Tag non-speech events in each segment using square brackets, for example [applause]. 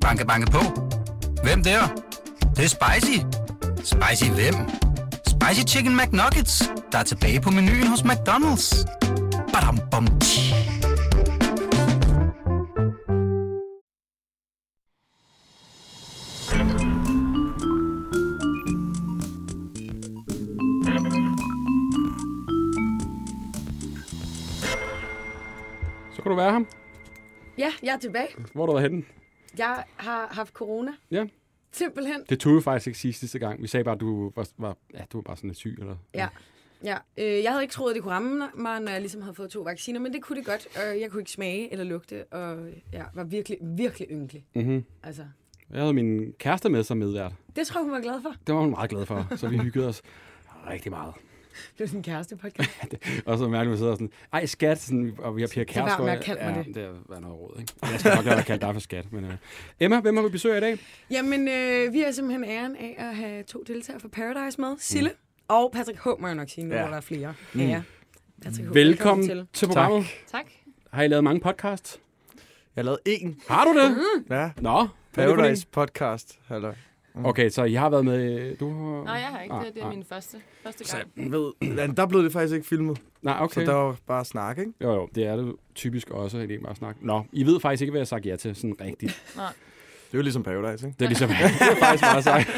Banke, banke på. Hvem der? Det, det er spicy. Spicy hvem? Spicy Chicken McNuggets, der er tilbage på menuen hos McDonald's. Badum, bom, tji. Så kan du være ham. Ja, jeg er tilbage. Hvor er du henne? Jeg har haft corona. Ja. Simpelthen. Det tog vi faktisk ikke sidste gang. Vi sagde bare, at du var, var, ja, du var bare sådan lidt syg. Eller? Ja. Ja, øh, jeg havde ikke troet, at det kunne ramme mig, når jeg ligesom havde fået to vacciner, men det kunne det godt. Og jeg kunne ikke smage eller lugte, og jeg var virkelig, virkelig ynkelig. Mm-hmm. Altså, Jeg havde min kæreste med som medvært. det tror jeg, hun var glad for. Det var hun meget glad for, så vi hyggede os rigtig meget. [laughs] Det var sådan en kæreste podcast. [laughs] Og så mærkeligt, at sidder sådan, ej skat, sådan, og vi har Pia Kærsgaard. med at kalde mig ja, det. det er noget råd, ikke? Jeg skal nok lade være kalde dig for skat. Men, uh... Emma, hvem har vi besøg af i dag? Jamen, øh, vi har simpelthen æren af at have to deltagere fra Paradise med. Sille mm. og Patrick H. må jeg nok sige, nu Ja. ja. der er flere mm. jer. Patrick H. Velkommen til. til programmet. Tak. Har I lavet mange podcasts? Jeg har lavet en. Har du det? Ja, Nå, er det? Paradise podcast. Halløj. Okay, så I har været med... Du har... Nej, jeg har ikke. Nej, Det, det er nej. min første, første Så, gang. ved, men der blev det faktisk ikke filmet, Nej, okay. så der var bare snak, ikke? Jo, jo, det er det typisk også, at det ikke bare snak. Nå, I ved faktisk ikke, hvad jeg har sagt ja til, sådan rigtigt. Nej. Det er jo ligesom Paradise, ikke? Det er ligesom, [laughs] det er faktisk meget sagt.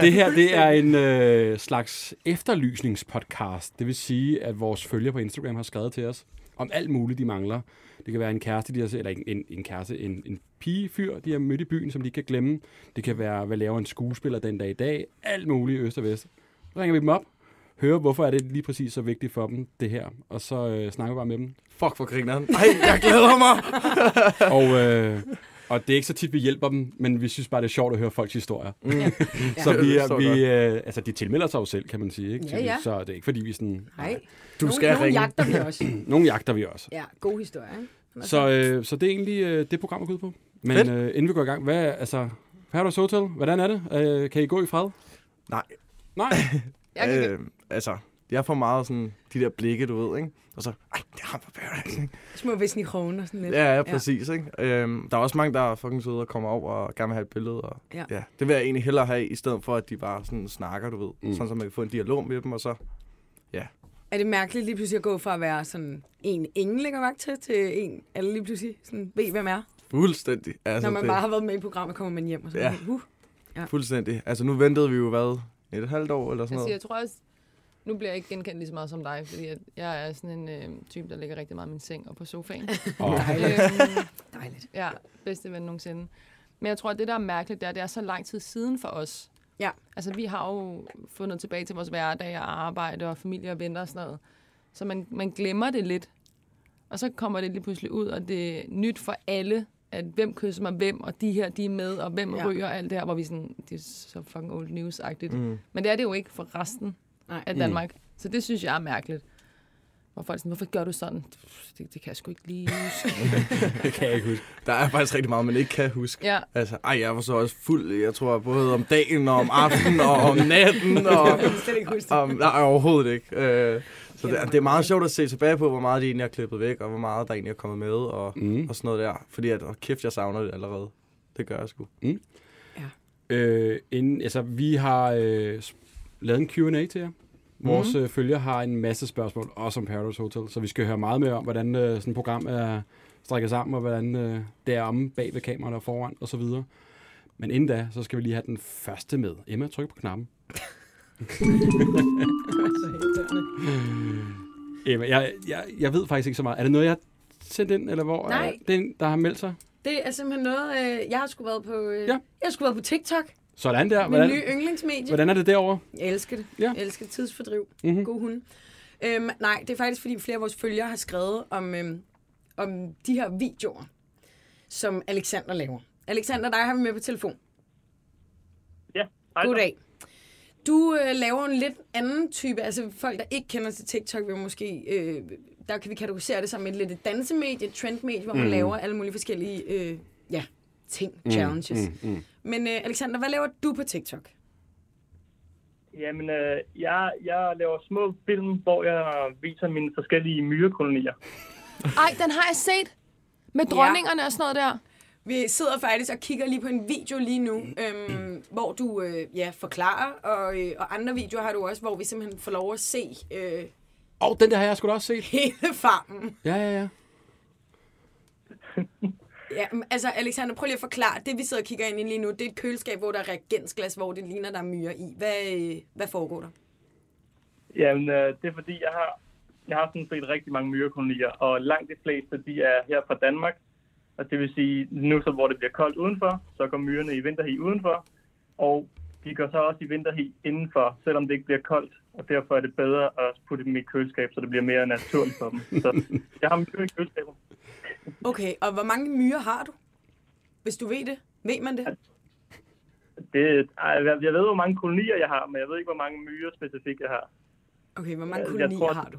Det her, det er en øh, slags efterlysningspodcast. Det vil sige, at vores følgere på Instagram har skrevet til os om alt muligt, de mangler. Det kan være en kæreste, de har eller en, en, en kæreste, en, en pige, fyr, de har mødt i byen, som de kan glemme. Det kan være, hvad laver en skuespiller den dag i dag. Alt muligt øst og vest. Så ringer vi dem op, hører, hvorfor er det lige præcis så vigtigt for dem, det her. Og så øh, snakker vi bare med dem. Fuck, hvor griner han. Ej, jeg glæder mig! [laughs] Og, øh, og det er ikke så tit, vi hjælper dem, men vi synes bare, det er sjovt at høre folks historier. Mm. [laughs] Så vi, det er, vi øh, altså, de tilmelder sig jo selv, kan man sige. Ikke? Ja, ja. Så det er ikke, fordi vi sådan... Nej. Du Nogle- skal nogle ringe. jagter vi også. [clears throat] Nogle jagter vi også. Ja, god historie, ikke? Så, øh, så det er egentlig øh, det program, går ud på. Men Fedt. øh, inden vi går i gang, hvad, altså, Paradise Hotel, hvordan er det? Øh, kan I gå i fred? Nej. Nej. [laughs] Jeg kan, Øh, altså, jeg får meget sådan de der blikke, du ved, ikke? Og så, ej, det er ham fra Paradise, ikke? Små visne i krogen og sådan lidt. Ja, ja, præcis, ikke? Øhm, der er også mange, der er fucking søde og kommer over og gerne vil have et billede. Og, Ja. ja. Det vil jeg egentlig hellere have, i stedet for, at de bare sådan snakker, du ved. Mm. Sådan, så man kan få en dialog med dem, og så... Er det mærkeligt lige pludselig at gå fra at være sådan en ingen lægger vagt til, til en, alle lige pludselig sådan ved, hvem er? Fuldstændig. Altså, Når man det, bare har været med i programmet, kommer man hjem og så Ja. uh, Fuldstændig. Altså, nu ventede vi jo, hvad, et halvt år eller sådan altså, noget? jeg tror også, nu bliver jeg ikke genkendt lige så meget som dig, fordi at jeg er sådan en øh, type, der ligger rigtig meget i min seng og på sofaen. Oh. øhm, dejligt. ja, bedste ven nogensinde. Men jeg tror, at det, der er mærkeligt, det er, at det er så lang tid siden for os. Ja. Altså, vi har jo fundet tilbage til vores hverdag og arbejde og familie og venner og sådan noget. Så man, man glemmer det lidt. Og så kommer det lige pludselig ud, og det er nyt for alle, at hvem kysser mig hvem, og de her, de er med, og hvem Ja. ja. ryger, og alt det her, hvor vi sådan, det er så fucking old news-agtigt. Mm. Men det er det jo ikke for resten Nej. af Danmark. Mm. Så det synes jeg er mærkeligt. Hvor folk er sådan, hvorfor gør du sådan? Det, det kan jeg sgu ikke lige huske. [laughs] det kan jeg ikke huske. Der er faktisk rigtig meget, man ikke kan huske. ja, Altså, ej, jeg var så også fuld, jeg tror, både om dagen og om aftenen og om natten. [laughs] Og, Jeg kan ikke huske det. om, nej, overhovedet ikke. Øh, så det, det er meget sjovt at se tilbage på, hvor meget de egentlig har klippet væk, og hvor meget der egentlig er kommet med, og, Mm. og sådan noget der. Fordi at, oh, kæft, jeg savner det allerede. Det gør jeg sgu. Øh, inden, altså, vi har øh, lavet en Q&A til jer. Vores øh, følgere har en masse spørgsmål, også om Paradise Hotel, så vi skal høre meget mere om, hvordan øh, sådan et program er strikket sammen, og hvordan øh, det er om bag ved kameraet og foran, og så videre. Men inden da, så skal vi lige have den første med. Emma, tryk på knappen. [laughs] Emma, jeg, jeg, jeg ved faktisk ikke så meget. Er det noget, jeg har sendt ind, eller hvor? Nej. Er det der har meldt sig? Det er simpelthen noget, øh, jeg har sgu været på, øh, Ja. jeg har sgu været på TikTok. Sådan der. Min Hvordan, nye yndlingsmedie. hvordan er det derovre? Jeg elsker det. Ja. Jeg elsker tidsfordriv. Mm-hmm. God hund. Øhm, nej, det er faktisk, fordi flere af vores følgere har skrevet om, øhm, om de her videoer, som Alexander laver. Alexander, dig har vi med på telefon. Ja, hej. Goddag. Du øh, laver en lidt anden type, altså folk, der ikke kender til TikTok, vil måske, øh, der kan vi kategorisere det som et lidt et dansemedie, et trendmedie, hvor man Mm. laver alle mulige forskellige øh, ja, ting, challenges. Mm, mm. Men øh, Alexander, hvad laver du på TikTok? Jamen, øh, jeg, jeg laver små film, hvor jeg viser mine forskellige myrekolonier. Ej, den har jeg set. Med dronningerne og sådan noget der. Vi sidder faktisk og kigger lige på en video lige nu, øhm, hvor du øh, ja, forklarer, og, øh, og andre videoer har du også, hvor vi simpelthen får lov at se øh, Og den der har jeg sgu da også set. hele farmen. Ja, ja, ja. [laughs] Ja, altså Alexander, prøv lige at forklare. Det vi sidder og kigger ind i lige nu, det er et køleskab, hvor der er reagensglas, hvor det ligner, der er myrer i. Hvad, øh, hvad foregår der? Jamen, øh, det er fordi, jeg har, jeg har sådan set rigtig mange myrekolonier, og langt de fleste, de er her fra Danmark. Og det vil sige, nu så hvor det bliver koldt udenfor, så går myrerne i vinterhi udenfor, og de går så også i vinterhi indenfor, selvom det ikke bliver koldt. Og derfor er det bedre at putte dem i køleskab, så det bliver mere naturligt for dem. Så jeg har myrer i køleskabet. Okay, og hvor mange myrer har du? Hvis du ved det. Ved man det? Det, jeg jeg ved, hvor mange kolonier jeg har, men jeg ved ikke, hvor mange myrer specifikt jeg har. Okay, hvor mange Jeg kolonier tror, har du?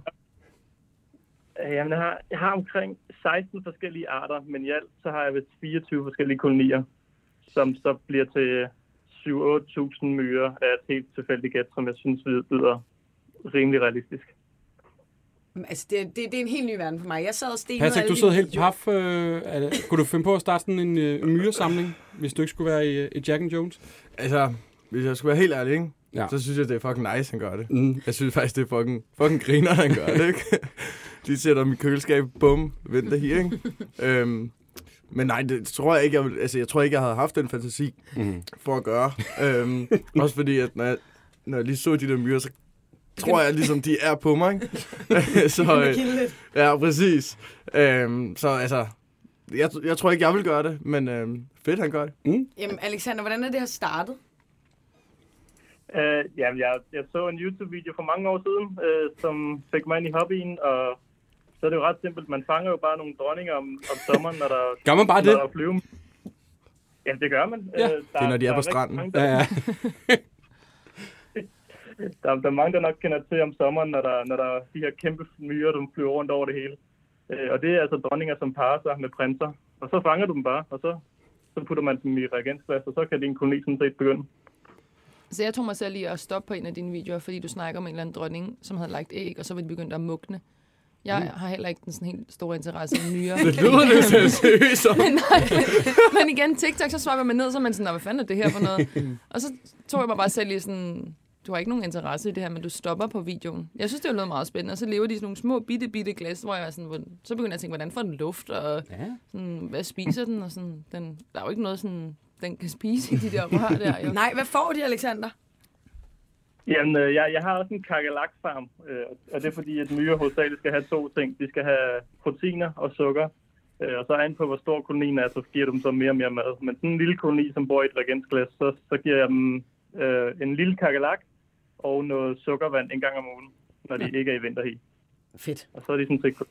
Jamen, jeg har, jeg har omkring 16 forskellige arter, men i alt så har jeg vist 24 forskellige kolonier, som så bliver til 7-8.000 myrer af et helt tilfældigt gæt, som jeg synes lyder rimelig realistisk. Altså, det, det, det er en helt ny verden for mig. Jeg sad og stenede Patrick, du sidder helt paf. Øh, er det, kunne du finde på at starte sådan en, øh, myresamling, hvis du ikke skulle være i, i Jack and Jones? Altså, hvis jeg skal være helt ærlig, ikke? Ja. Så synes jeg, det er fucking nice, han gør det. Mm. Jeg synes faktisk, det er fucking, fucking griner, han gør det, ikke? [laughs] De sætter dem i køleskab, bum, venter her, ikke? [laughs] øhm, men nej, det tror jeg ikke, jeg, altså, jeg tror ikke, jeg havde haft den fantasi Mm. for at gøre. øhm, [laughs] også fordi, at når jeg, når jeg lige så de der myrer, så tror jeg ligesom, de er på mig, ikke? [laughs] [laughs] så, øh, ja, præcis. Øhm, så altså, jeg, jeg tror ikke, jeg vil gøre det, men øhm, fedt, han gør det. Jamen, Alexander, hvordan er det her startet? Uh, jamen, jeg, jeg så en YouTube-video for mange år siden, uh, som fik mig ind i hobbyen, og så er det jo ret simpelt. Man fanger jo bare nogle dronninger om, om sommeren, når der, [laughs] Gør man bare når det? der er flyve. Ja, det gør man. Ja. Øh, der, Det er, når de er der på stranden. mange, der- Ja, ja. [laughs] Der, der er mange, der nok kender til om sommeren, når der, når der er de her kæmpe myrer, der flyver rundt over det hele. Øh, og det er altså dronninger, som parer sig med prinser. Og så fanger du dem bare, og så, så putter man dem i reagensglas, og så kan din koloni sådan set begynde. Så jeg tog mig selv lige at stoppe på en af dine videoer, fordi du snakker om en eller anden dronning, som havde lagt æg, og så var de begyndt at mugne. Jeg Mm. har heller ikke den sådan helt store interesse i myrer. [laughs] Det lyder lidt seriøst. [laughs] men, nej, men igen, TikTok, så swiper man ned, så er man sådan, "Nå, hvad fanden er det her for noget? og så tog jeg mig bare selv i sådan, du har ikke nogen interesse i det her, men du stopper på videoen. Jeg synes, det er noget meget spændende, og så lever de i sådan nogle små, bitte, bitte glas, hvor jeg er sådan, hvor, så begynder jeg at tænke, hvordan får den luft, og ja. sådan, hvad spiser den, og sådan, den, der er jo ikke noget sådan, den kan spise i de der rør der, jo. Nej, hvad får de, Alexander? Jamen, øh, jeg, jeg har også en kakerlakfarm, øh, og det er fordi, at myrer hovedsageligt skal have to ting. De skal have proteiner og sukker, øh, og så an på, hvor stor kolonien er, så giver du dem så mere og mere mad. Men sådan en lille koloni, som bor i et reagensglas, så, så giver jeg dem øh, en lille kakerlak og noget sukkervand en gang om ugen, når de ikke er i vinterhi. Fedt. Og så er de sådan set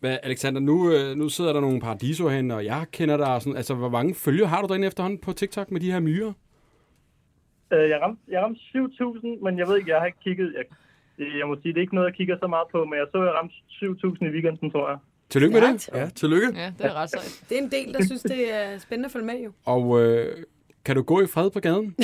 Hvad, Alexander, nu, øh, nu sidder der nogle paradiso hen, og jeg kender dig sådan, altså hvor mange følger har du derinde efterhånden på TikTok med de her myrer? Øh, jeg ramte, jeg ramte 7.000, men jeg ved ikke, jeg har ikke kigget. Jeg, jeg må sige, det er ikke noget, jeg kigger så meget på, men jeg så, jeg ramte 7.000 i weekenden, tror jeg. Tillykke med det. Ja, tillykke. Ja, det er ret sejt. [laughs] Det er en del, der synes, det er spændende at følge med, jo. Og øh, kan du gå i fred på gaden? [laughs]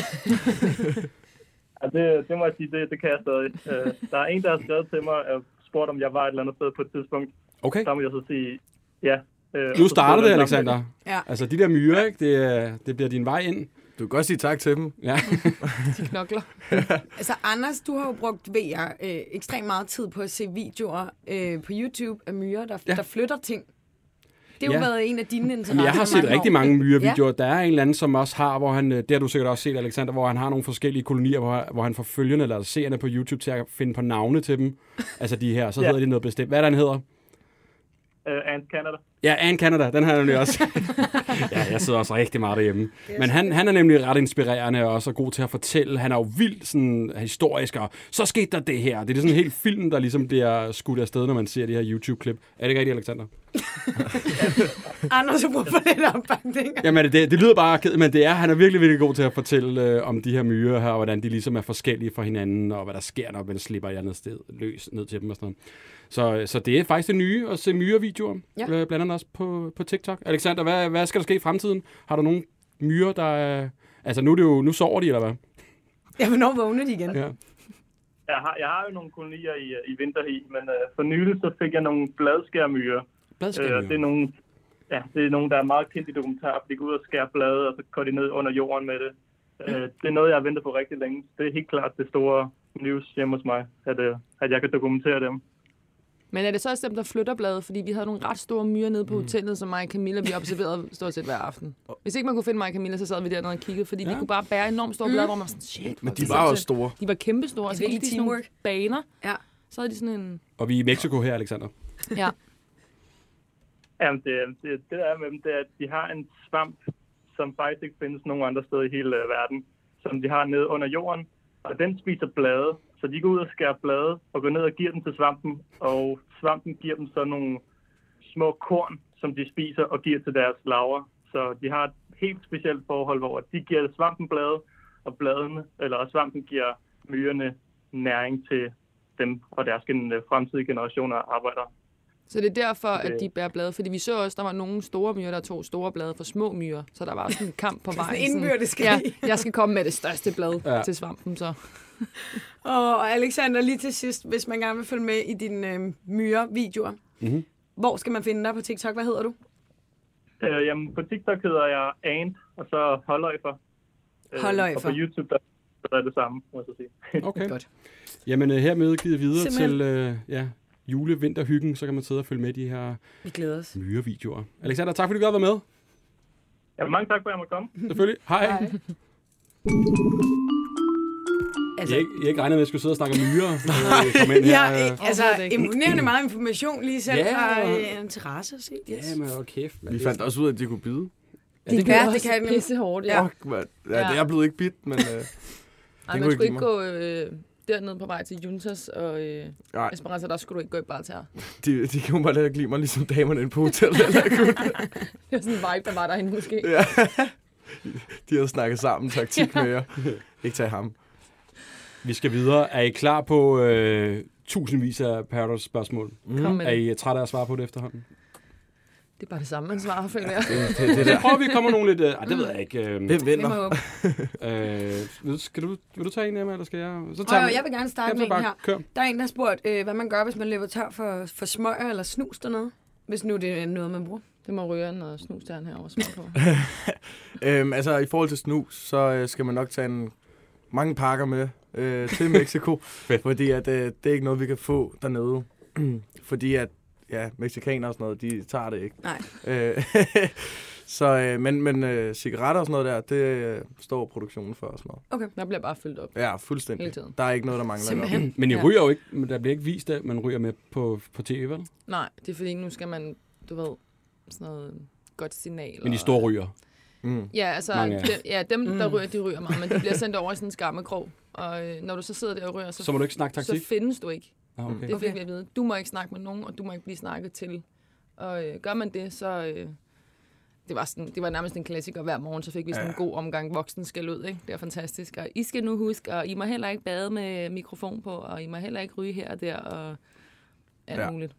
Ja, det, det må jeg sige, det, det kan jeg stadig. Øh, der er en, der har skrevet til mig og spurgt, om jeg var et eller andet sted på et tidspunkt. Okay. Så må jeg så sige, ja. Øh, Nu starter det. Alexander. Ja. Altså, de der myrer, ikke? Det, det bliver din vej ind. Du kan godt sige tak til dem. Ja. [laughs] De knokler. Altså, Anders, du har jo brugt, ved jeg, øh, ekstremt meget tid på at se videoer øh, på YouTube af myrer, der, ja. Der flytter ting. Det har jo Ja. været en af dine interesser. Jeg har set rigtig mange myrevideoer. Ja. Der er en eller anden, som også har, hvor han, øh, det har du sikkert også set, Alexander, hvor han har nogle forskellige kolonier, hvor, hvor han får følgerne eller seerne på YouTube til at finde på navne til dem. Altså de her, så Ja. hedder de noget bestemt. Hvad er det, han hedder? Øh, Ant Canada. Ja, Anne Canada, den har jeg nemlig også. [laughs] ja, jeg sidder også rigtig meget derhjemme. Men han, han er nemlig ret inspirerende og også god til at fortælle. Han er jo vildt sådan, historisk, og så skete der det her. Det er sådan en helt film, der ligesom bliver skudt afsted, når man ser de her YouTube-klip. Er det ikke rigtigt, Alexander? [laughs] Anders har brug for lidt opbakning. Jamen, det, det lyder bare kedeligt, men det er, han er virkelig, virkelig god til at fortælle øh, om de her myrer her, og hvordan de ligesom er forskellige fra hinanden, og hvad der sker, når man slipper et andet sted løs ned til dem og sådan noget. Så, så det er faktisk det nye at se myrevideoer, Ja. ja. øh, blandt andet også på, på TikTok. Alexander, hvad, hvad skal der ske i fremtiden? Har du nogle myrer, der er... Altså, nu, er det jo, nu sover de, eller hvad? Ja, hvornår vågner de igen? Ja. Jeg har, jeg har jo nogle kolonier i, i vinterhi, men øh, for nylig så fik jeg nogle bladskærmyrer. Øh, Bladskærmyrer. det er nogle, ja, det er nogen, der er meget kendt i dokumentarer, for de går ud og skærer blade, og så går de ned under jorden med det. Øh, det er noget, jeg har ventet på rigtig længe. Det er helt klart det store news hjemme hos mig, at, øh, at jeg kan dokumentere dem. Men er det så også dem, der flytter bladet? Fordi vi havde nogle ret store myrer nede på hotellet, som mig og Camilla, vi observerede [laughs] stort set hver aften. Hvis ikke man kunne finde mig og Camilla, så sad vi dernede og kiggede, fordi ja. de kunne bare bære enormt store blade, hvor man var sådan, shit. Men de var også store. De var kæmpestore, og så gik de sådan nogle baner. Ja. Så havde de sådan en... Og vi er i Mexico her, Alexander. Ja. [laughs] Jamen, det, det, det der er med dem, det er, at de har en svamp, som faktisk ikke findes nogen andre steder i hele øh, verden, som de har nede under jorden, og den spiser blade. Så de går ud og skærer blade og går ned og giver dem til svampen, og svampen giver dem så nogle små korn, som de spiser og giver til deres laver. Så de har et helt specielt forhold, hvor de giver svampen blade, og bladene, eller svampen giver myrerne næring til dem og deres fremtidige generationer af arbejdere. Så det er derfor, at de bærer blade. Fordi vi så også, der var nogle store myrer, der tog store blade for små myrer. Så der var sådan en kamp på vejen. en indbyrdes ja, jeg skal komme med det største blad Ja. til svampen, så. [laughs] Og Alexander, lige til sidst, hvis man gerne vil følge med i dine øh, myre-videoer, Mhm. hvor skal man finde dig på TikTok? Hvad hedder du? Øh, jamen, på TikTok hedder jeg Ant, og så Holdøjfer. Øh. Og på YouTube, der, der er det samme, må jeg så sige. Okay. [laughs] Godt. Jamen øh, hermed givet videre Simpelthen. til øh, ja, jule-vinterhyggen, så kan man sidde og følge med i de her Vi glæder os. myrevideoer. Alexander, tak fordi du har været med. Ja, mange tak for, at jeg måtte komme. Selvfølgelig. Hej. Hej. Altså, Jeg, har ikke, jeg ikke regnet med, at jeg skulle sidde og snakke om myrer. [laughs] komme ind her. Ja, altså Overhovedet ikke. imponerende meget information lige selv Ja. fra øh, interesse at se. Yes. Ja, men hvor kæft. Man. Vi fandt også ud af, at de kunne bide. ja, det Ja, det kan- pisse hårdt, ja. Fuck, man. Ja, Ja. det er blevet ikke bit, men... Øh, Ej, kunne man ikke skulle ikke give gå øh, dernede på vej til Juntas og øh, nej, Esperanza, der skulle du ikke gå i bare til [laughs] de, de kan jo bare lade at glide mig, ligesom damerne inde på hotellet. Eller kunne. [laughs] Det var sådan en vibe, der var derinde måske. ja. [laughs] De havde snakket sammen taktik med jer. Ikke tage ham. Vi skal videre. Er I klar på øh, tusindvis af Paradise spørgsmål? Kom med Er. I trætte af at svare på det efterhånden? Det er bare det samme, man svarer, føler jeg. Det, det, det der. prøver vi at komme nogle lidt... Øh, ej, det ved jeg ikke. Øh, Hvem vinder? [laughs] øh, vil, skal du, vil du tage en, Emma, eller skal jeg? Så Og jeg vil gerne starte med en her. kør. Der er en, der har spurgt, øh, hvad man gør, hvis man løber tør for, for smøger eller snus dernede. Hvis nu det er noget, man bruger. Det må røren og snus der herovre smør på. [laughs] Øhm, altså, i forhold til snus, så øh, skal man nok tage en, mange pakker med øh, til Mexico. [laughs] fordi at, øh, det er ikke noget, vi kan få dernede. [clears throat] fordi at, ja, mexikanere og sådan noget, de tager det ikke. Nej. Øh, [laughs] så, øh, men, men øh, cigaretter og sådan noget der, det øh, står produktionen for og sådan noget. Der bliver bare fyldt op Ja, hele fuldstændig. tiden. Der er ikke noget, der mangler. Simpelthen. Men I Ja. ryger jo ikke, men der bliver ikke vist, at man ryger med på, på tv, vel? Nej, det er fordi, nu skal man, du ved, sådan noget godt signal. Men de store ryger. Mm. Ja, altså, de, ja, dem, der Mm. ryger, de ryger meget, men de bliver sendt over i sådan en skammekrog. Og øh, når du så sidder der og ryger, så, Så må du ikke snakke taktik? så findes du ikke. Ah, okay. Det fik vi at vide. Du må ikke snakke med nogen, og du må ikke blive snakket til. Og øh, gør man det, så... Øh, det var, sådan, det var nærmest en klassiker hver morgen, så fik vi sådan en god omgang voksen skal ud. Ikke? Det er fantastisk. Og I skal nu huske, og I må heller ikke bade med mikrofon på, og I må heller ikke ryge her og der, og alt Ja. ja. muligt.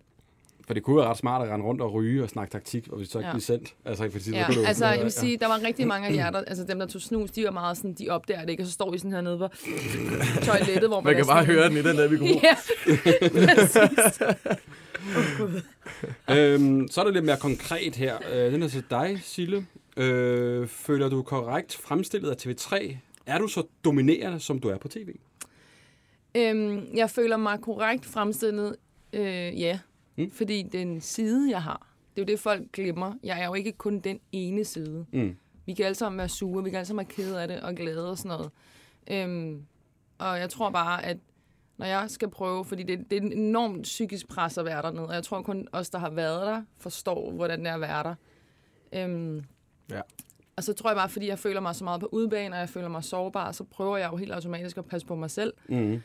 For det kunne være ret smart at rende rundt og ryge og snakke taktik, og det så ikke Ja. blive sendt. Altså, fordi Ja, kunne altså jeg vil sige, der var rigtig mange af jer, der, altså dem, der tog snus, de var meget sådan, de opdager det ikke, og så står I sådan hernede på toilettet, hvor man, Man kan bare høre den i den der mikrofon. Ja, præcis. øhm, så er det lidt mere konkret her. Øh, den er til dig, Sille. Øh, føler du korrekt fremstillet af TV3? Er du så dominerende, som du er på tv? Øhm, jeg føler mig korrekt fremstillet, øh, ja. Mm. Fordi den side, jeg har, det er jo det, folk glemmer. Jeg er jo ikke kun den ene side. Mm. Vi kan alle sammen være sure, vi kan alle sammen være kede af det og glade og sådan noget. Øhm, og jeg tror bare, at når jeg skal prøve, fordi det, det er en enormt psykisk pres at være dernede, og jeg tror kun os, der har været der, forstår, hvordan det er at være der. Øhm, Ja. Og så tror jeg bare, fordi jeg føler mig så meget på udebane, og jeg føler mig sårbar, så prøver jeg jo helt automatisk at passe på mig selv. Mm.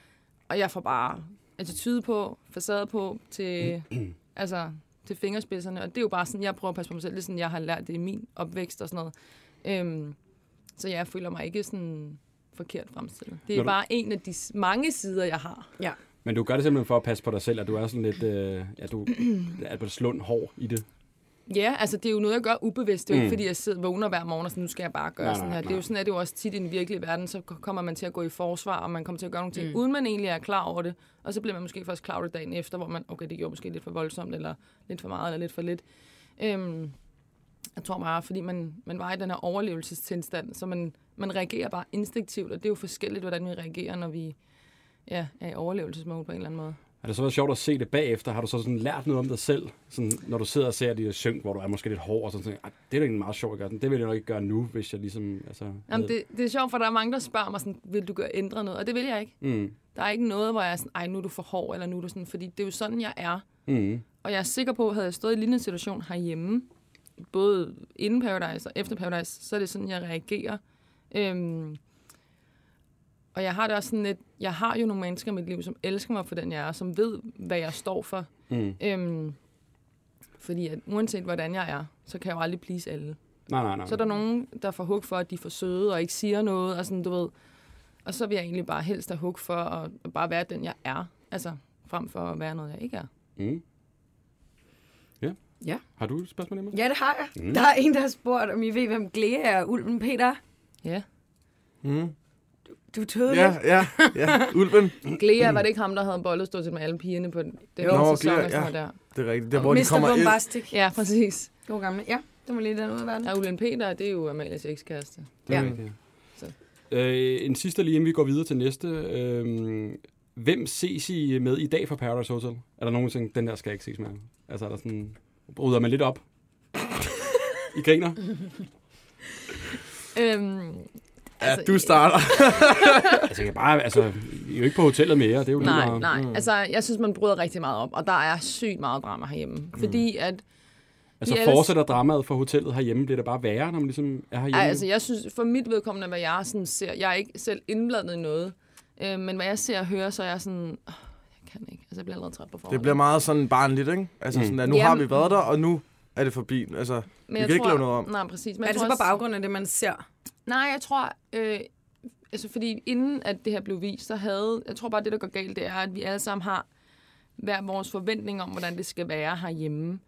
Og jeg får bare attitude på, facade på, til, [clears throat] altså, til fingerspidserne. Og det er jo bare sådan, jeg prøver at passe på mig selv. Det er sådan, jeg har lært det i min opvækst og sådan noget. Øhm, så jeg føler mig ikke sådan forkert fremstillet. Det er Når du- bare en af de mange sider, jeg har. Men du gør det simpelthen for at passe på dig selv, at du er sådan lidt, øh, ja, du er på slund hård i det. Ja, altså det er jo noget, jeg gør ubevidst. Det er jo Mm. ikke, fordi jeg sidder vågner hver morgen og sådan, nu skal jeg bare gøre Nej, sådan nej, her. Det er nej. jo sådan, at det jo også tit i den virkelige verden, så kommer man til at gå i forsvar, og man kommer til at gøre nogle ting, Mm. mm. uden man egentlig er klar over det. Og så bliver man måske først klar over det dagen efter, hvor man, okay, det gjorde måske lidt for voldsomt, eller lidt for meget, eller lidt for lidt. Øhm, Jeg tror bare, fordi man, man var i den her overlevelsestilstand, så man, man reagerer bare instinktivt, og det er jo forskelligt, hvordan vi reagerer, når vi ja, er i overlevelsesmode på en eller anden måde. Har det så været sjovt at se det bagefter? Har du så sådan lært noget om dig selv, sådan, når du sidder og ser de der synk, hvor du er måske lidt hård, og sådan, sådan "Ej, det er da egentlig meget sjovt at gøre. Det vil jeg nok ikke gøre nu, hvis jeg ligesom... Altså, Jamen, det, det er sjovt, for der er mange, der spørger mig sådan, vil du gøre ændre noget? Og det vil jeg ikke. Mm, Der er ikke noget, hvor jeg er sådan, ej, nu er du for hård, eller nu er du sådan, fordi det er jo sådan, jeg er. mm, Og jeg er sikker på, at havde jeg stået i en lignende situation herhjemme, både inden Paradise og efter Paradise, så er det sådan, jeg reagerer. Øhm, og jeg har det også sådan lidt, jeg har jo nogle mennesker i mit liv, som elsker mig for den, jeg er, som ved, hvad jeg står for. mm. Øhm, fordi at uanset hvordan jeg er, så kan jeg jo aldrig please alle. Nej, nej, nej. Så er der nogen, der får hug for, at de er for søde og ikke siger noget, og sådan, du ved. Og så vil jeg egentlig bare helst have hug for at, at bare være den, jeg er. Altså, frem for at være noget, jeg ikke er. Mm. Ja. Ja. Har du et spørgsmål, Emma? Ja, det har jeg. Mm. Der er en, der har spurgt, om I ved, hvem Glea er. Ulven Peter. Ja. Mm. Du tøede Ja, ja, ja. [laughs] Ulven, Glea, var det ikke ham, der havde bollet stort set med alle pigerne på den Jo. jo, Nå, sæson Glea, og ja. noget der? det er rigtigt. Det er, hvor de Mr. kommer ind. Bombastic. Ja, præcis. God gamle. Ja, det må lige den ud af verden. Ja, Ulen Peter, det er jo Amalias ekskæreste. Det er Ja. rigtigt, Så. Øh, en sidste lige, inden vi går videre til næste. Øh, hvem ses I med i dag for Paradise Hotel? Er der nogen, der tænker, den der skal jeg ikke ses med? Altså er der sådan, bryder man lidt op? [laughs] I griner? Øhm, Ja, du starter. [laughs] Altså, jeg kan bare, altså, I er jo ikke på hotellet mere. Det er jo lige nej, meget. nej. Mm. Altså, jeg synes, man bryder rigtig meget op, og der er sygt meget drama herhjemme. Mm. Fordi at Altså, ellers- fortsætter dramaet for hotellet herhjemme? Bliver det bare værre, når man ligesom er herhjemme? Ej, altså, jeg synes, for mit vedkommende, hvad jeg sådan ser, jeg er ikke selv indblandet i noget, øh, men hvad jeg ser og hører, så er jeg sådan, oh, jeg kan ikke. Altså, jeg bliver allerede træt på forhånd. Det bliver meget sådan barnligt, ikke? Altså Mm. sådan, at nu Jamen. har vi været der, og nu er det forbi. Altså, men vi jeg kan ikke lave noget om. Nej, præcis. Men er det tror så på baggrund af det, man ser? Nej, jeg tror, øh, altså fordi inden at det her blev vist, så havde, jeg tror bare, det der går galt, det er, at vi alle sammen har hver vores forventning om, hvordan det skal være herhjemme.